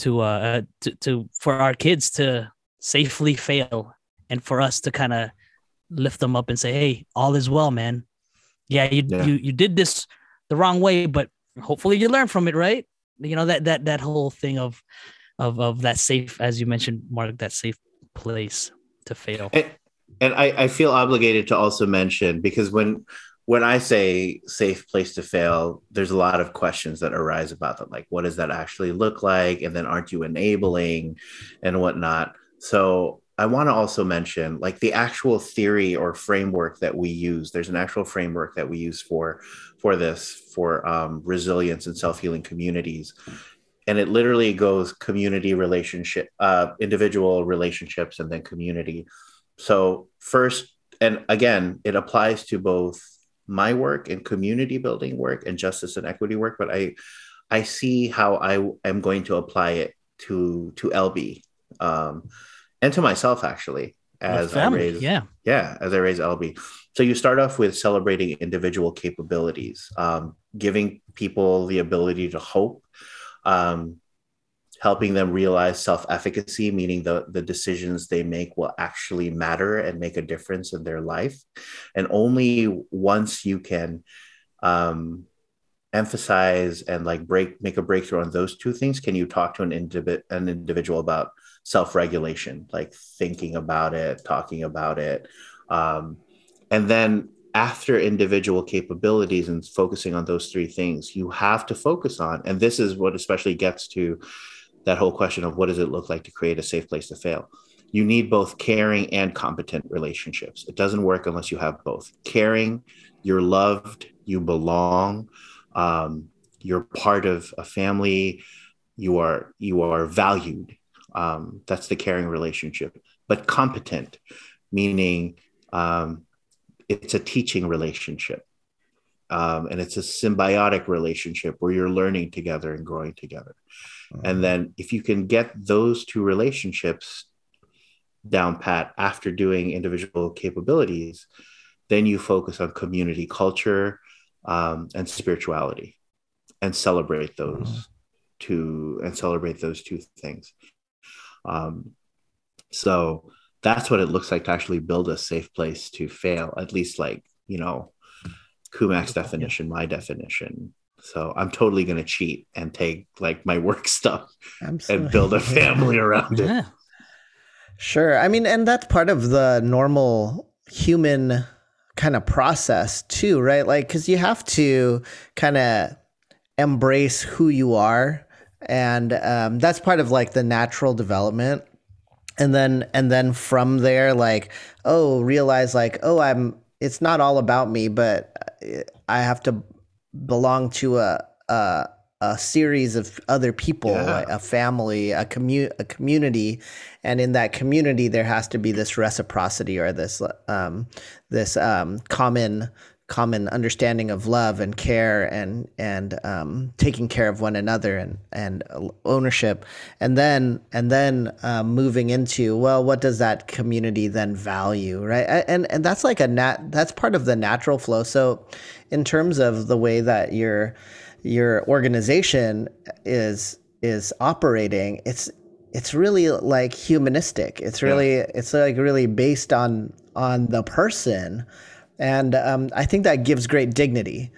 to uh uh, to, to for our kids to safely fail and for us to kind of lift them up and say, hey, all is well, man. Yeah, you Yeah. you you did this the wrong way, but hopefully you learn from it, right? You know that that that whole thing of of of that safe, as you mentioned, Mark, that safe place to fail. And, and I, I feel obligated to also mention because when when I say safe place to fail, there's a lot of questions that arise about that. Like, what does that actually look like? And then aren't you enabling and whatnot? So I want to also mention like the actual theory or framework that we use. There's an actual framework that we use for for this for um, resilience and self-healing communities. And it literally goes community relationship, uh, individual relationships, and then community. So first, and again, it applies to both my work and community building work and justice and equity work. But I, I see how I am going to apply it to to LB, um, and to myself actually as family, I raise yeah. yeah as i raise lb so you start off with celebrating individual capabilities um, giving people the ability to hope um, helping them realize self-efficacy meaning the, the decisions they make will actually matter and make a difference in their life and only once you can um, emphasize and like break make a breakthrough on those two things can you talk to an, indivi- an individual about self-regulation like thinking about it talking about it. Um, and then after individual capabilities and focusing on those three things you have to focus on and this is what especially gets to that whole question of what does it look like to create a safe place to fail? You need both caring and competent relationships. It doesn't work unless you have both. Caring you're loved you belong um, you're part of a family you are you are valued um, that's the caring relationship but competent meaning um, it's a teaching relationship um, and it's a symbiotic relationship where you're learning together and growing together. And then if you can get those two relationships down pat after doing individual capabilities then you focus on community culture um, and spirituality and celebrate those two and celebrate those two things um, So that's what it looks like to actually build a safe place to fail, at least like, you know, CUMAC's definition, my definition. So I'm totally going to cheat and take like my work (laughs) stuff Absolutely. and build a family (laughs) around it. Sure. I mean, and that's part of the normal human kind of process too, right? Like, because you have to kind of embrace who you are, and um, that's part of like the natural development. And then, and then from there, like, oh, realize like, oh, I'm. It's not all about me, but I have to belong to a a, a series of other people, Yeah. like a family, a commu- a community, and in that community there has to be this reciprocity or this um, this um, common common understanding of love and care and and um, taking care of one another and and ownership. And then and then um, moving into well what does that community then value right? And and that's like a nat that's part of the natural flow. So in terms of the way that your your organization is is operating it's it's really like humanistic. It's really it's like really based on on the person and um, i think that gives great dignity.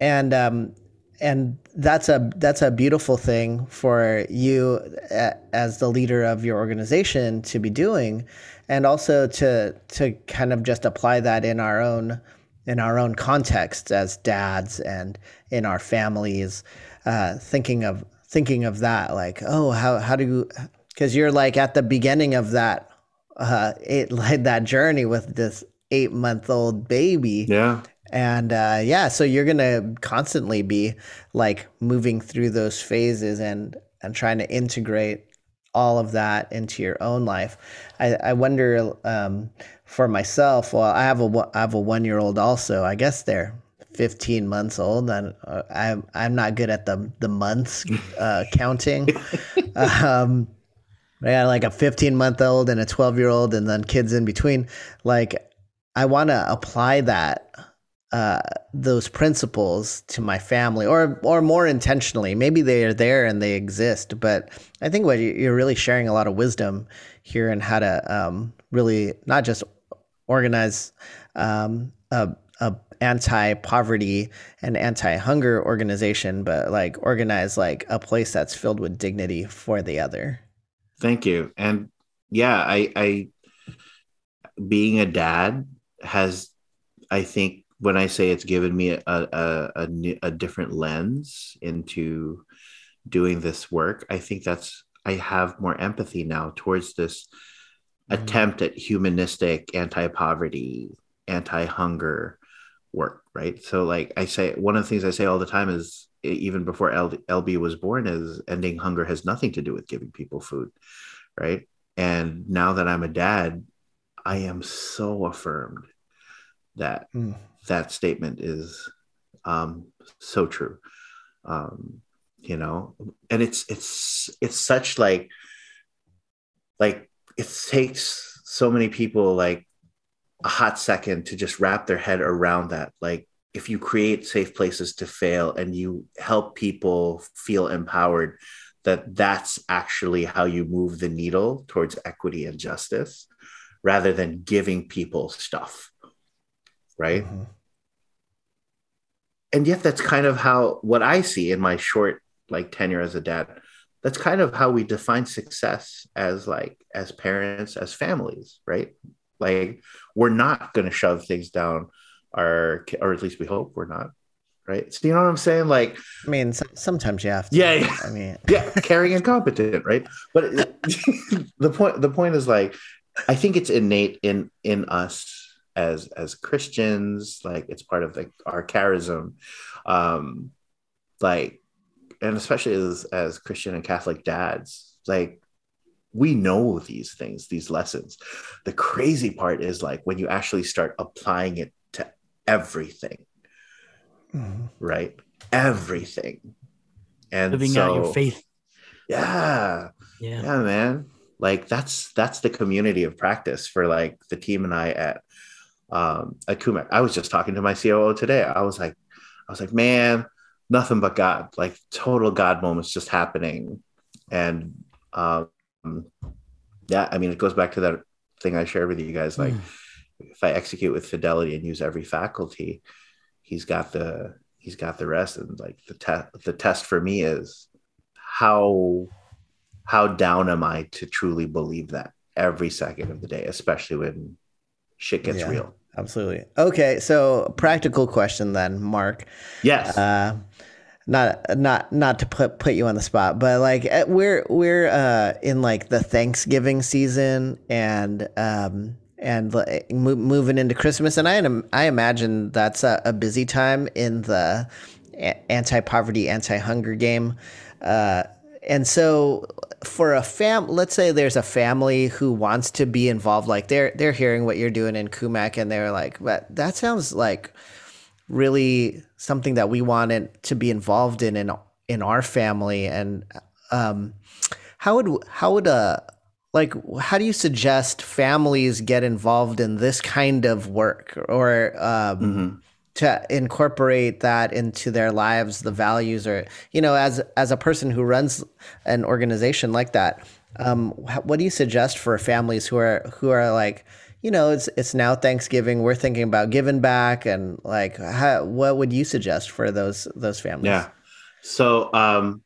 And um, and that's a that's a beautiful thing for you as the leader of your organization to be doing. And also to to kind of just apply that in our own in our own context as dads and in our families uh, thinking of thinking of that like oh how how do you because you're like at the beginning of that uh it like (laughs) that journey with this eight month old baby Yeah. and uh, yeah, so you're gonna constantly be like moving through those phases and and trying to integrate all of that into your own life. I, I wonder um, for myself. Well, I have a I have a one year old also. I guess they're 15 months old, and uh, I'm I'm not good at the the months uh, (laughs) counting. um, I got like a 15 month old and a 12 year old, and then kids in between. Like, I want to apply that uh, those principles to my family, or or more intentionally. Maybe they are there and they exist, but I think what you- you're really sharing a lot of wisdom here and how to um, really not just organize um, a, a anti-poverty and anti-hunger organization, but like organize like a place that's filled with dignity for the other. Thank you. And yeah, I, I, being a dad has, I think, when I say it's given me a, a, a, a different lens into doing this work, I think that's, I have more empathy now towards this mm-hmm. attempt at humanistic anti-poverty, anti-hunger work, right? So, like I say, one of the things I say all the time is, even before L- LB was born, is ending hunger has nothing to do with giving people food, right? And now that I'm a dad, I am so affirmed that Mm. that statement is um, so true. Um, you know, and it's it's it's such like like it takes so many people like a hot second to just wrap their head around that like if you create safe places to fail and you help people feel empowered that that's actually how you move the needle towards equity and justice rather than giving people stuff right Mhm. and yet that's kind of how what i see in my short like tenure as a dad that's kind of how we define success as like as parents as families right like we're not going to shove things down our or at least we hope we're not right so you know what i'm saying like I mean, so, sometimes you have to. Yeah, yeah. I mean, (laughs) yeah caring and competent right but (laughs) the point the point is like i think it's innate in in us as as christians like it's part of like our charism um like and especially as as christian and catholic dads like we know these things these lessons the crazy part is like when you actually start applying it to everything mhm. right everything and Living so, out your faith. yeah Yeah. yeah man like that's that's the community of practice for like the team and i at um at kumak i was just talking to my coo today i was like i was like man nothing but god like total god moments just happening and um yeah, I mean, it goes back to that thing I shared with you guys. Like, if I execute with fidelity and use every faculty, he's got the he's got the rest. And like the test the test for me is how how down am I to truly believe that every second of the day, especially when shit gets Yeah. real. Absolutely. Okay, so practical question then, Mark. Yes. Uh, not not not to put put you on the spot, but like eh, we're we're uh, in like the Thanksgiving season and um and like, mo- moving into Christmas, and I I imagine that's a, a busy time in the anti-poverty, anti-hunger game. Uh, and so for a fam let's say there's a family who wants to be involved like they're they're hearing what you're doing in CUMAC and they're like but that sounds like really something that we wanted to be involved in in in our family and um how would how would uh like how do you suggest families get involved in this kind of work or um Mhm. To incorporate that into their lives the values or you know as as a person who runs an organization like that um what do you suggest for families who are who are like you know it's it's now thanksgiving we're thinking about giving back and like how, what would you suggest for those those families Yeah. So, um,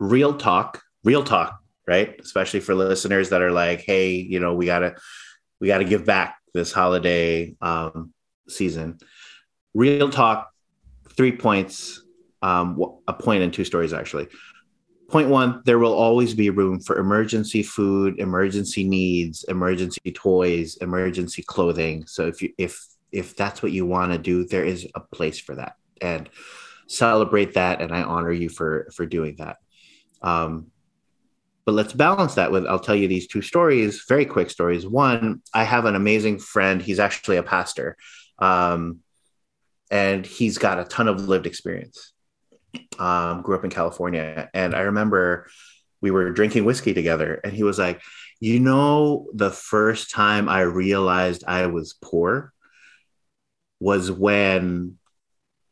real talk, real talk, right? Especially for listeners that are like, "Hey, you know, we gotta, we gotta give back this holiday um, season." Real talk. Three points. Um, a point and two stories actually. Point one: There will always be room for emergency food, emergency needs, emergency toys, emergency clothing. So if you if if that's what you want to do, there is a place for that, and celebrate that and i honor you for for doing that um but let's balance that with i'll tell you these two stories very quick stories one i have an amazing friend he's actually a pastor um and he's got a ton of lived experience um grew up in california and i remember we were drinking whiskey together and he was like you know the first time i realized i was poor was when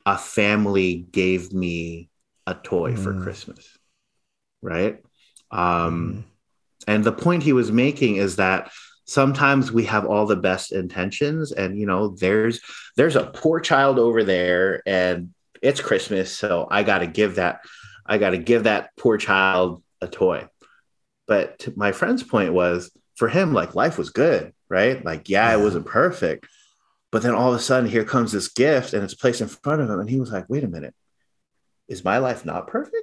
a family gave me a toy for Mm. Christmas, right? Um, And the point he was making is that sometimes we have all the best intentions, and you know, there's there's a poor child over there, and it's Christmas, so I got to give that I got to give that poor child a toy. But to my friend's point was for him, like life was good, right? Like, yeah, it wasn't perfect. But then all of a sudden, here comes this gift and it's placed in front of him. And he was like, wait a minute, is my life not perfect?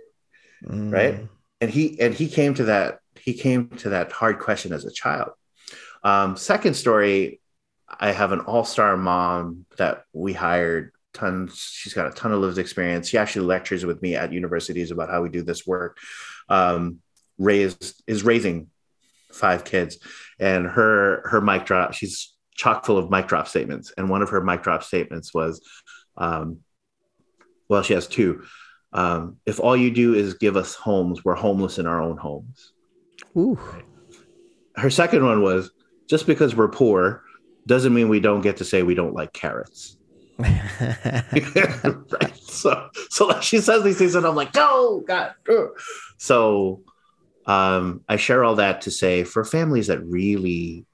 Mm. Right. And he and he came to that, he came to that hard question as a child. Um, second story, I have an all-star mom that we hired tons. She's got a ton of lived experience. She actually lectures with me at universities about how we do this work. Um, raised is raising five kids, and her her mic drop. She's chock full of mic drop statements, and one of her mic drop statements was, um, well, she has two. Um, if all you do is give us homes, we're homeless in our own homes. Ooh. Her second one was just because we're poor doesn't mean we don't get to say we don't like carrots. (laughs) (laughs) right. So, so like she says these things, and I'm like, no, God. ugh." So, um, I share all that to say for families that really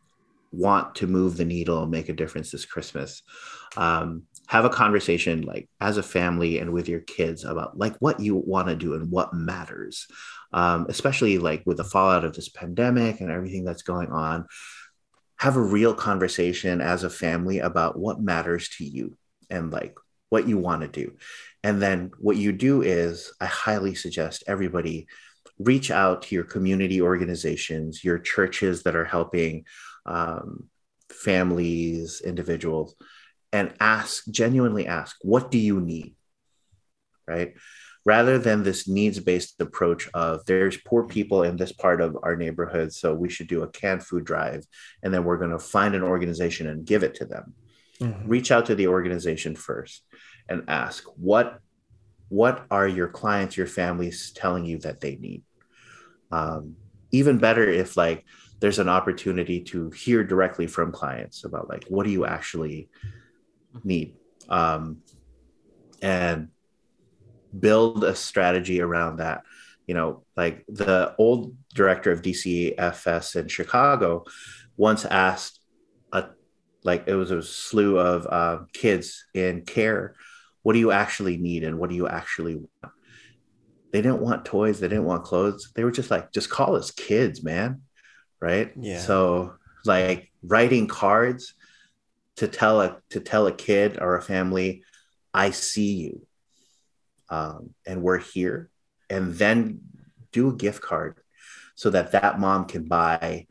want to move the needle and make a difference this Christmas, um, have a conversation like as a family and with your kids about like what you want to do and what matters, um, especially like with the fallout of this pandemic and everything that's going on. Have a real conversation as a family about what matters to you and like what you want to do. And then what you do is, I highly suggest everybody reach out to your community organizations, your churches that are helping um, families, individuals, and ask, genuinely ask, what do you need? Right? Rather than this needs based approach of there's poor people in this part of our neighborhood, so we should do a canned food drive, and then we're going to find an organization and give it to them. Mhm. reach out to the organization first and ask what what are your clients your families telling you that they need? Um, even better if like there's an opportunity to hear directly from clients about like what do you actually need? Um, and build a strategy around that you know, like the old director of DCFS in Chicago once asked a like it was a slew of uh, kids in care, what do you actually need and what do you actually want? They didn't want toys, they didn't want clothes. They were just like, just call us kids, man. Right. Yeah. So like writing cards to tell a to tell a kid or a family, I see you. Um, and we're here and then do a gift card so that that mom can buy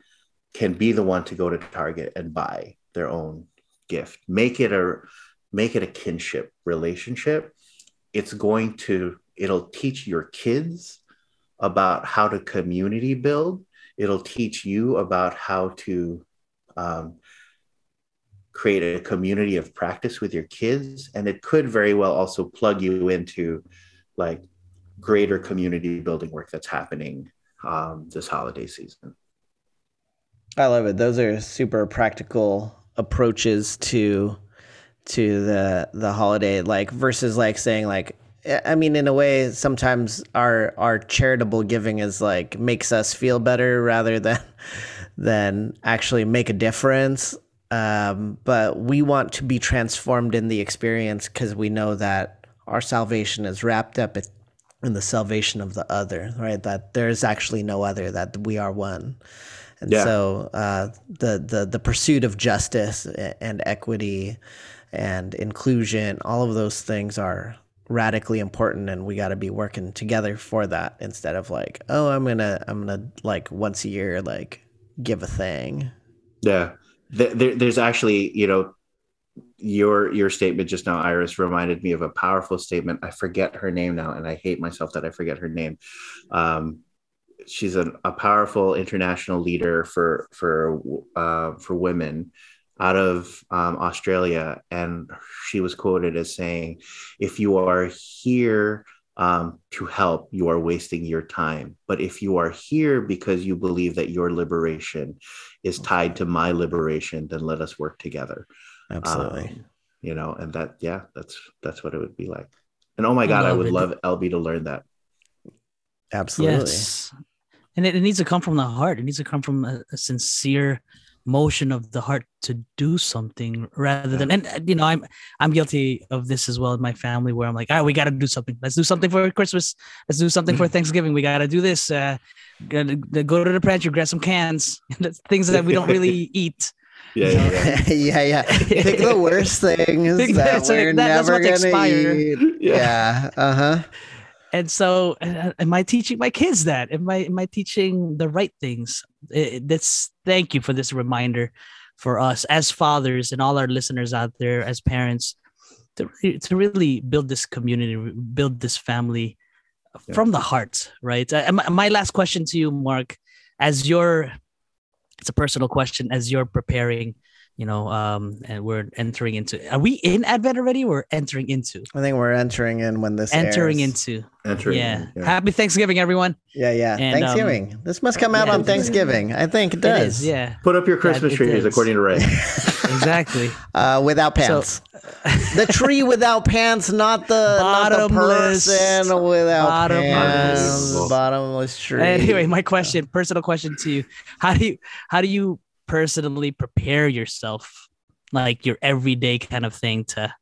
can be the one to go to target and buy their own gift. Make it a make it a kinship relationship. It's going to it'll teach your kids about how to community build. It'll teach you about how to um, create a community of practice with your kids and it could very well also plug you into like greater community building work that's happening um, this holiday season I love it. Those are super practical approaches to to the the holiday like versus like saying like I mean in a way sometimes our our charitable giving is like makes us feel better rather than (laughs) than actually make a difference um, but we want to be transformed in the experience because we know that our salvation is wrapped up in the salvation of the other right that there's actually no other that we are one and Yeah. so uh, the the the pursuit of justice and equity and inclusion, all of those things are radically important, and we got to be working together for that instead of like, oh, I'm gonna I'm gonna like once a year like give a thing. Yeah, there, there's actually, you know, your your statement just now, Iris, reminded me of a powerful statement. I forget her name now, and I hate myself that I forget her name. Um, she's a, a powerful international leader for for uh, for women out of um, Australia, and she was quoted as saying, "If you are here." Um, to help, you are wasting your time. But if you are here because you believe that your liberation is tied to my liberation, then let us work together. Absolutely. Um, you know, and that, yeah, that's that's what it would be like. And oh my god, I love would it. love LB to learn that. Absolutely. Yes. And it, it needs to come from the heart. It needs to come from a, a sincere motion of the heart to do something rather than and uh, you know I'm I'm guilty of this as well in my family where I'm like, ah, we gotta do something. Let's do something for Christmas. Let's do something for Thanksgiving. We gotta do this. Uh gotta, go to the pantry, grab some cans. (laughs) Things that we don't really (laughs) eat. Yeah, yeah, yeah. (laughs) yeah, yeah. Pick the worst things Pick- that that's what- we're that- never what gonna expire. eat. Yeah. Uh huh. And so uh, am i teaching my kids that? Am i am i teaching the right things? That's thank you for this reminder for us as fathers and all our listeners out there as parents to, to really build this community build this family Yeah. from the heart right? Uh, my, my last question to you mark as you're it's a personal question as you're preparing you know um and we're entering into are we in advent already or entering into I think we're entering in when this entering airs. into Entering, yeah. yeah. Happy Thanksgiving, everyone. Yeah, yeah. And, um, Thanksgiving. this must come out yeah, on. Thanksgiving. I think it does. It is, yeah, Put up your Christmas it trees is. according to Ray. (laughs) exactly. (laughs) Uh, without pants. (laughs) the tree without pants, not the not the person without Bottomless. pants. Bottomless tree. anyway, my question, personal question to you: How do you how do you personally prepare yourself, like your everyday kind of thing, to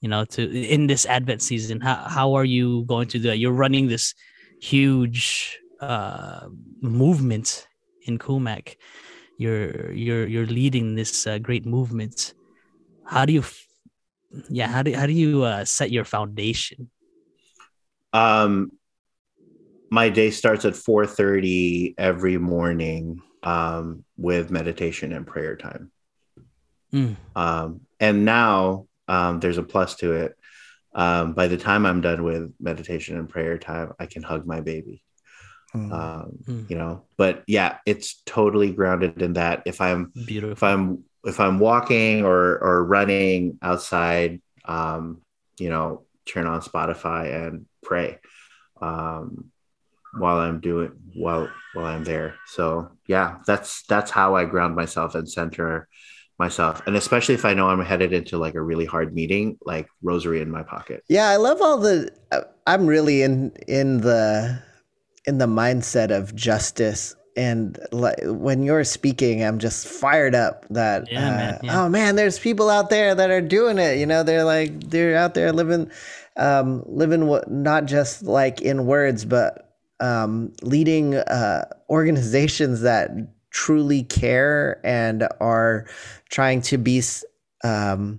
you know, to in this Advent season? How how are you going to do that? You're running this huge uh, movement in CUMAC. You're you're you're leading this uh, great movement. How do you, yeah? How do how do you uh, set your foundation? Um, my day starts at 4:30 every morning um, with meditation and prayer time. Mm. Um, and now um, there's a plus to it. Um, by the time I'm done with meditation and prayer time, I can hug my baby. Mm. Um, Mm. You know, but yeah, it's totally grounded in that. If I'm Beautiful. if I'm if I'm walking or or running outside, um, you know, turn on Spotify and pray um, while I'm doing while while I'm there. So yeah, that's that's how I ground myself and center myself, and especially if I know I'm headed into like a really hard meeting, like rosary in my pocket. Yeah, I love all the. uh, I'm really in in the in the mindset of justice and like when you're speaking i'm just fired up that Yeah, uh, man, yeah. oh man there's people out there that are doing it you know they're like they're out there living um living what not just like in words but um leading uh organizations that truly care and are trying to be um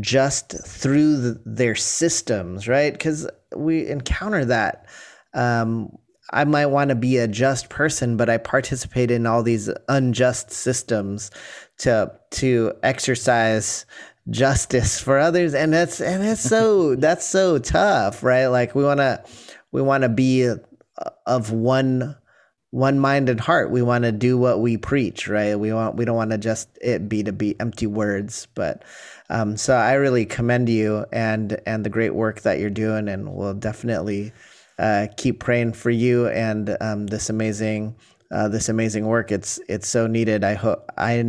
just through the, their systems right because we encounter that um I might want to be a just person, but I participate in all these unjust systems to to exercise justice for others, and that's and that's so (laughs) that's so tough, right? Like we want to we want to be of one one minded heart. We want to do what we preach, right? We want we don't want to just it be to be empty words, but um, so I really commend you and and the great work that you're doing, and we'll definitely uh, keep praying for you and um, this amazing uh, this amazing work. It's it's so needed. I hope I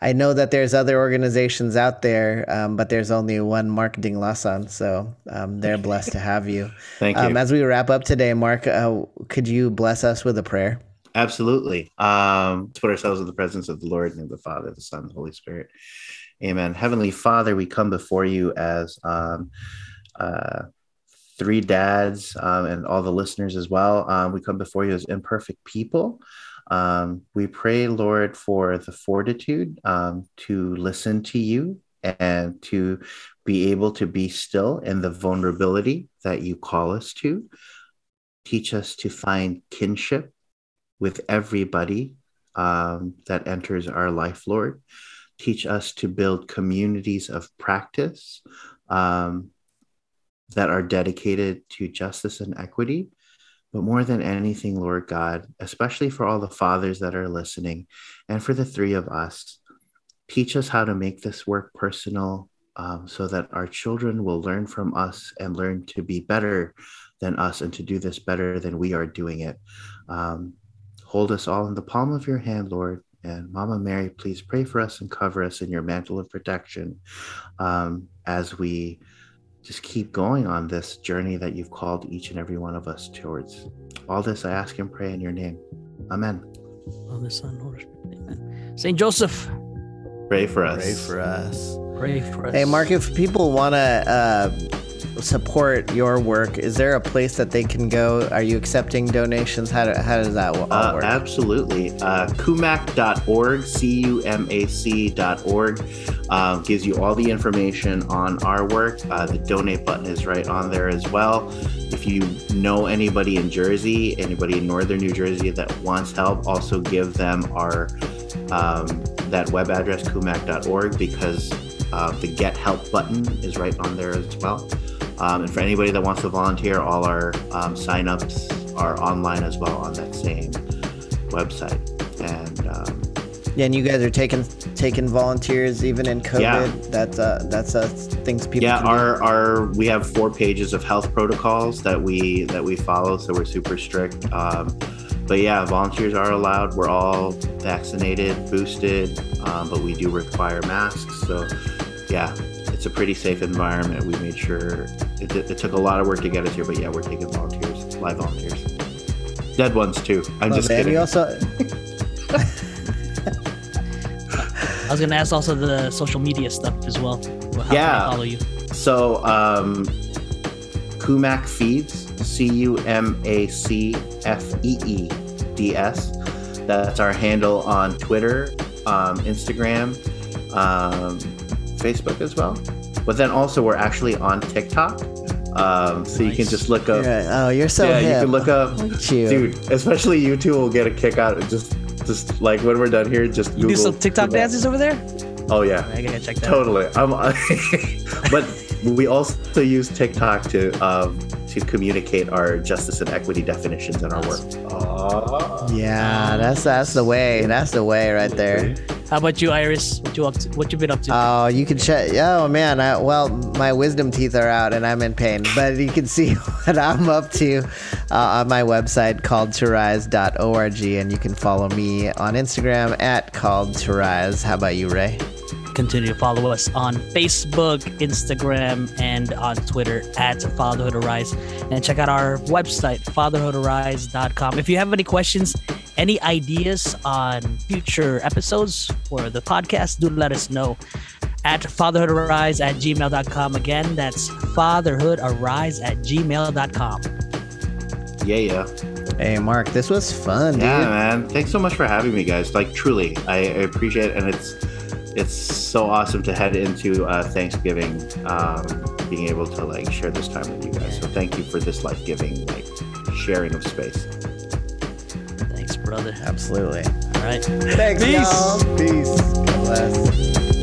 I know that there's other organizations out there, um, but there's only one Marketing Lasan, so um, they're blessed to have you. (laughs) Thank you. Um, as we wrap up today, Mark, uh, could you bless us with a prayer? Absolutely. Um, let's put ourselves in the presence of the Lord and of the Father, the Son, the Holy Spirit. Amen. Heavenly Father, we come before you as um, uh, three dads um, and all the listeners as well. Um, we come before you as imperfect people. Um, we pray, Lord, for the fortitude um, to listen to you and to be able to be still in the vulnerability that you call us to. Teach us to find kinship with everybody um, that enters our life, Lord. Teach us to build communities of practice um, that are dedicated to justice and equity. But more than anything, Lord God, especially for all the fathers that are listening and for the three of us, teach us how to make this work personal um, so that our children will learn from us and learn to be better than us and to do this better than we are doing it. Um, hold us all in the palm of your hand, Lord. And Mama Mary, please pray for us and cover us in your mantle of protection um, as we just keep going on this journey that you've called each and every one of us towards. All this I ask and pray in your name. Amen. Father, Son, Holy Spirit. Amen. Saint Joseph, Pray for us. Pray for us. pray for us. Hey, Mark, if people want to uh, support your work, is there a place that they can go? Are you accepting donations? How, do, how does that all Uh, work? absolutely. Uh, cumac.org, C U M A C.org, uh, gives you all the information on our work. Uh, the donate button is right on there as well. If you know anybody in Jersey, anybody in northern New Jersey that wants help, also give them our um, that web address, cumac.org, because uh, the get help button is right on there as well. Um, and for anybody that wants to volunteer, all our um, signups are online as well on that same website. And um, yeah, and you guys are taking taking volunteers even in COVID. Yeah. That's uh, that's uh, things people. yeah, can do. our our we have four pages of health protocols that we that we follow, so we're super strict. Um, but yeah, volunteers are allowed. We're all vaccinated, boosted, um, but we do require masks. So yeah, it's a pretty safe environment. We made sure it, it took a lot of work to get us here, but yeah, we're taking volunteers, live volunteers, dead ones too. I'm Love just it. And kidding. you also I was gonna ask also the social media stuff as well. How can Yeah. I follow you? So, um, CUMAC Feeds, C U M A C F E E D S. That's our handle on Twitter, um, Instagram, um, Facebook as well. But then also, we're actually on TikTok. Um, so you can just look up. Yeah, oh, you're so yeah, hip. you can look up. Look you. Dude, especially you two will get a kick out of just, just like when we're done here, just You do Google some TikTok CUMAC. dances over there? Oh yeah, I gotta check that. out. totally i'm (laughs) but we also use tiktok to um to communicate our justice and equity definitions in our work Yeah, that's that's the way. That's the way right there. How about you, Iris? What you up to? What you been up to? Oh, you can check. Oh man, I, well, my wisdom teeth are out and I'm in pain. But you can see (laughs) what I'm up to uh, on my website called torise.org, and you can follow me on Instagram at called to rise. How about you, Ray? continue to follow us on Facebook, Instagram, and on Twitter at Fatherhood Arise. And check out our website, fatherhoodarise.com. If you have any questions, any ideas on future episodes for the podcast, do let us know at fatherhoodarise at gmail.com. Again, that's fatherhoodarise at gmail.com. Yeah, yeah. Hey, Mark, this was fun, dude. Yeah, man. Thanks so much for having me, guys. Like, truly, I, I appreciate it, and it's it's so awesome to head into uh, Thanksgiving, um, being able to like share this time with you guys. So, thank you for this life giving, like sharing of space. Brother. Absolutely. All right. Thanks, Peace. y'all. Peace. God bless.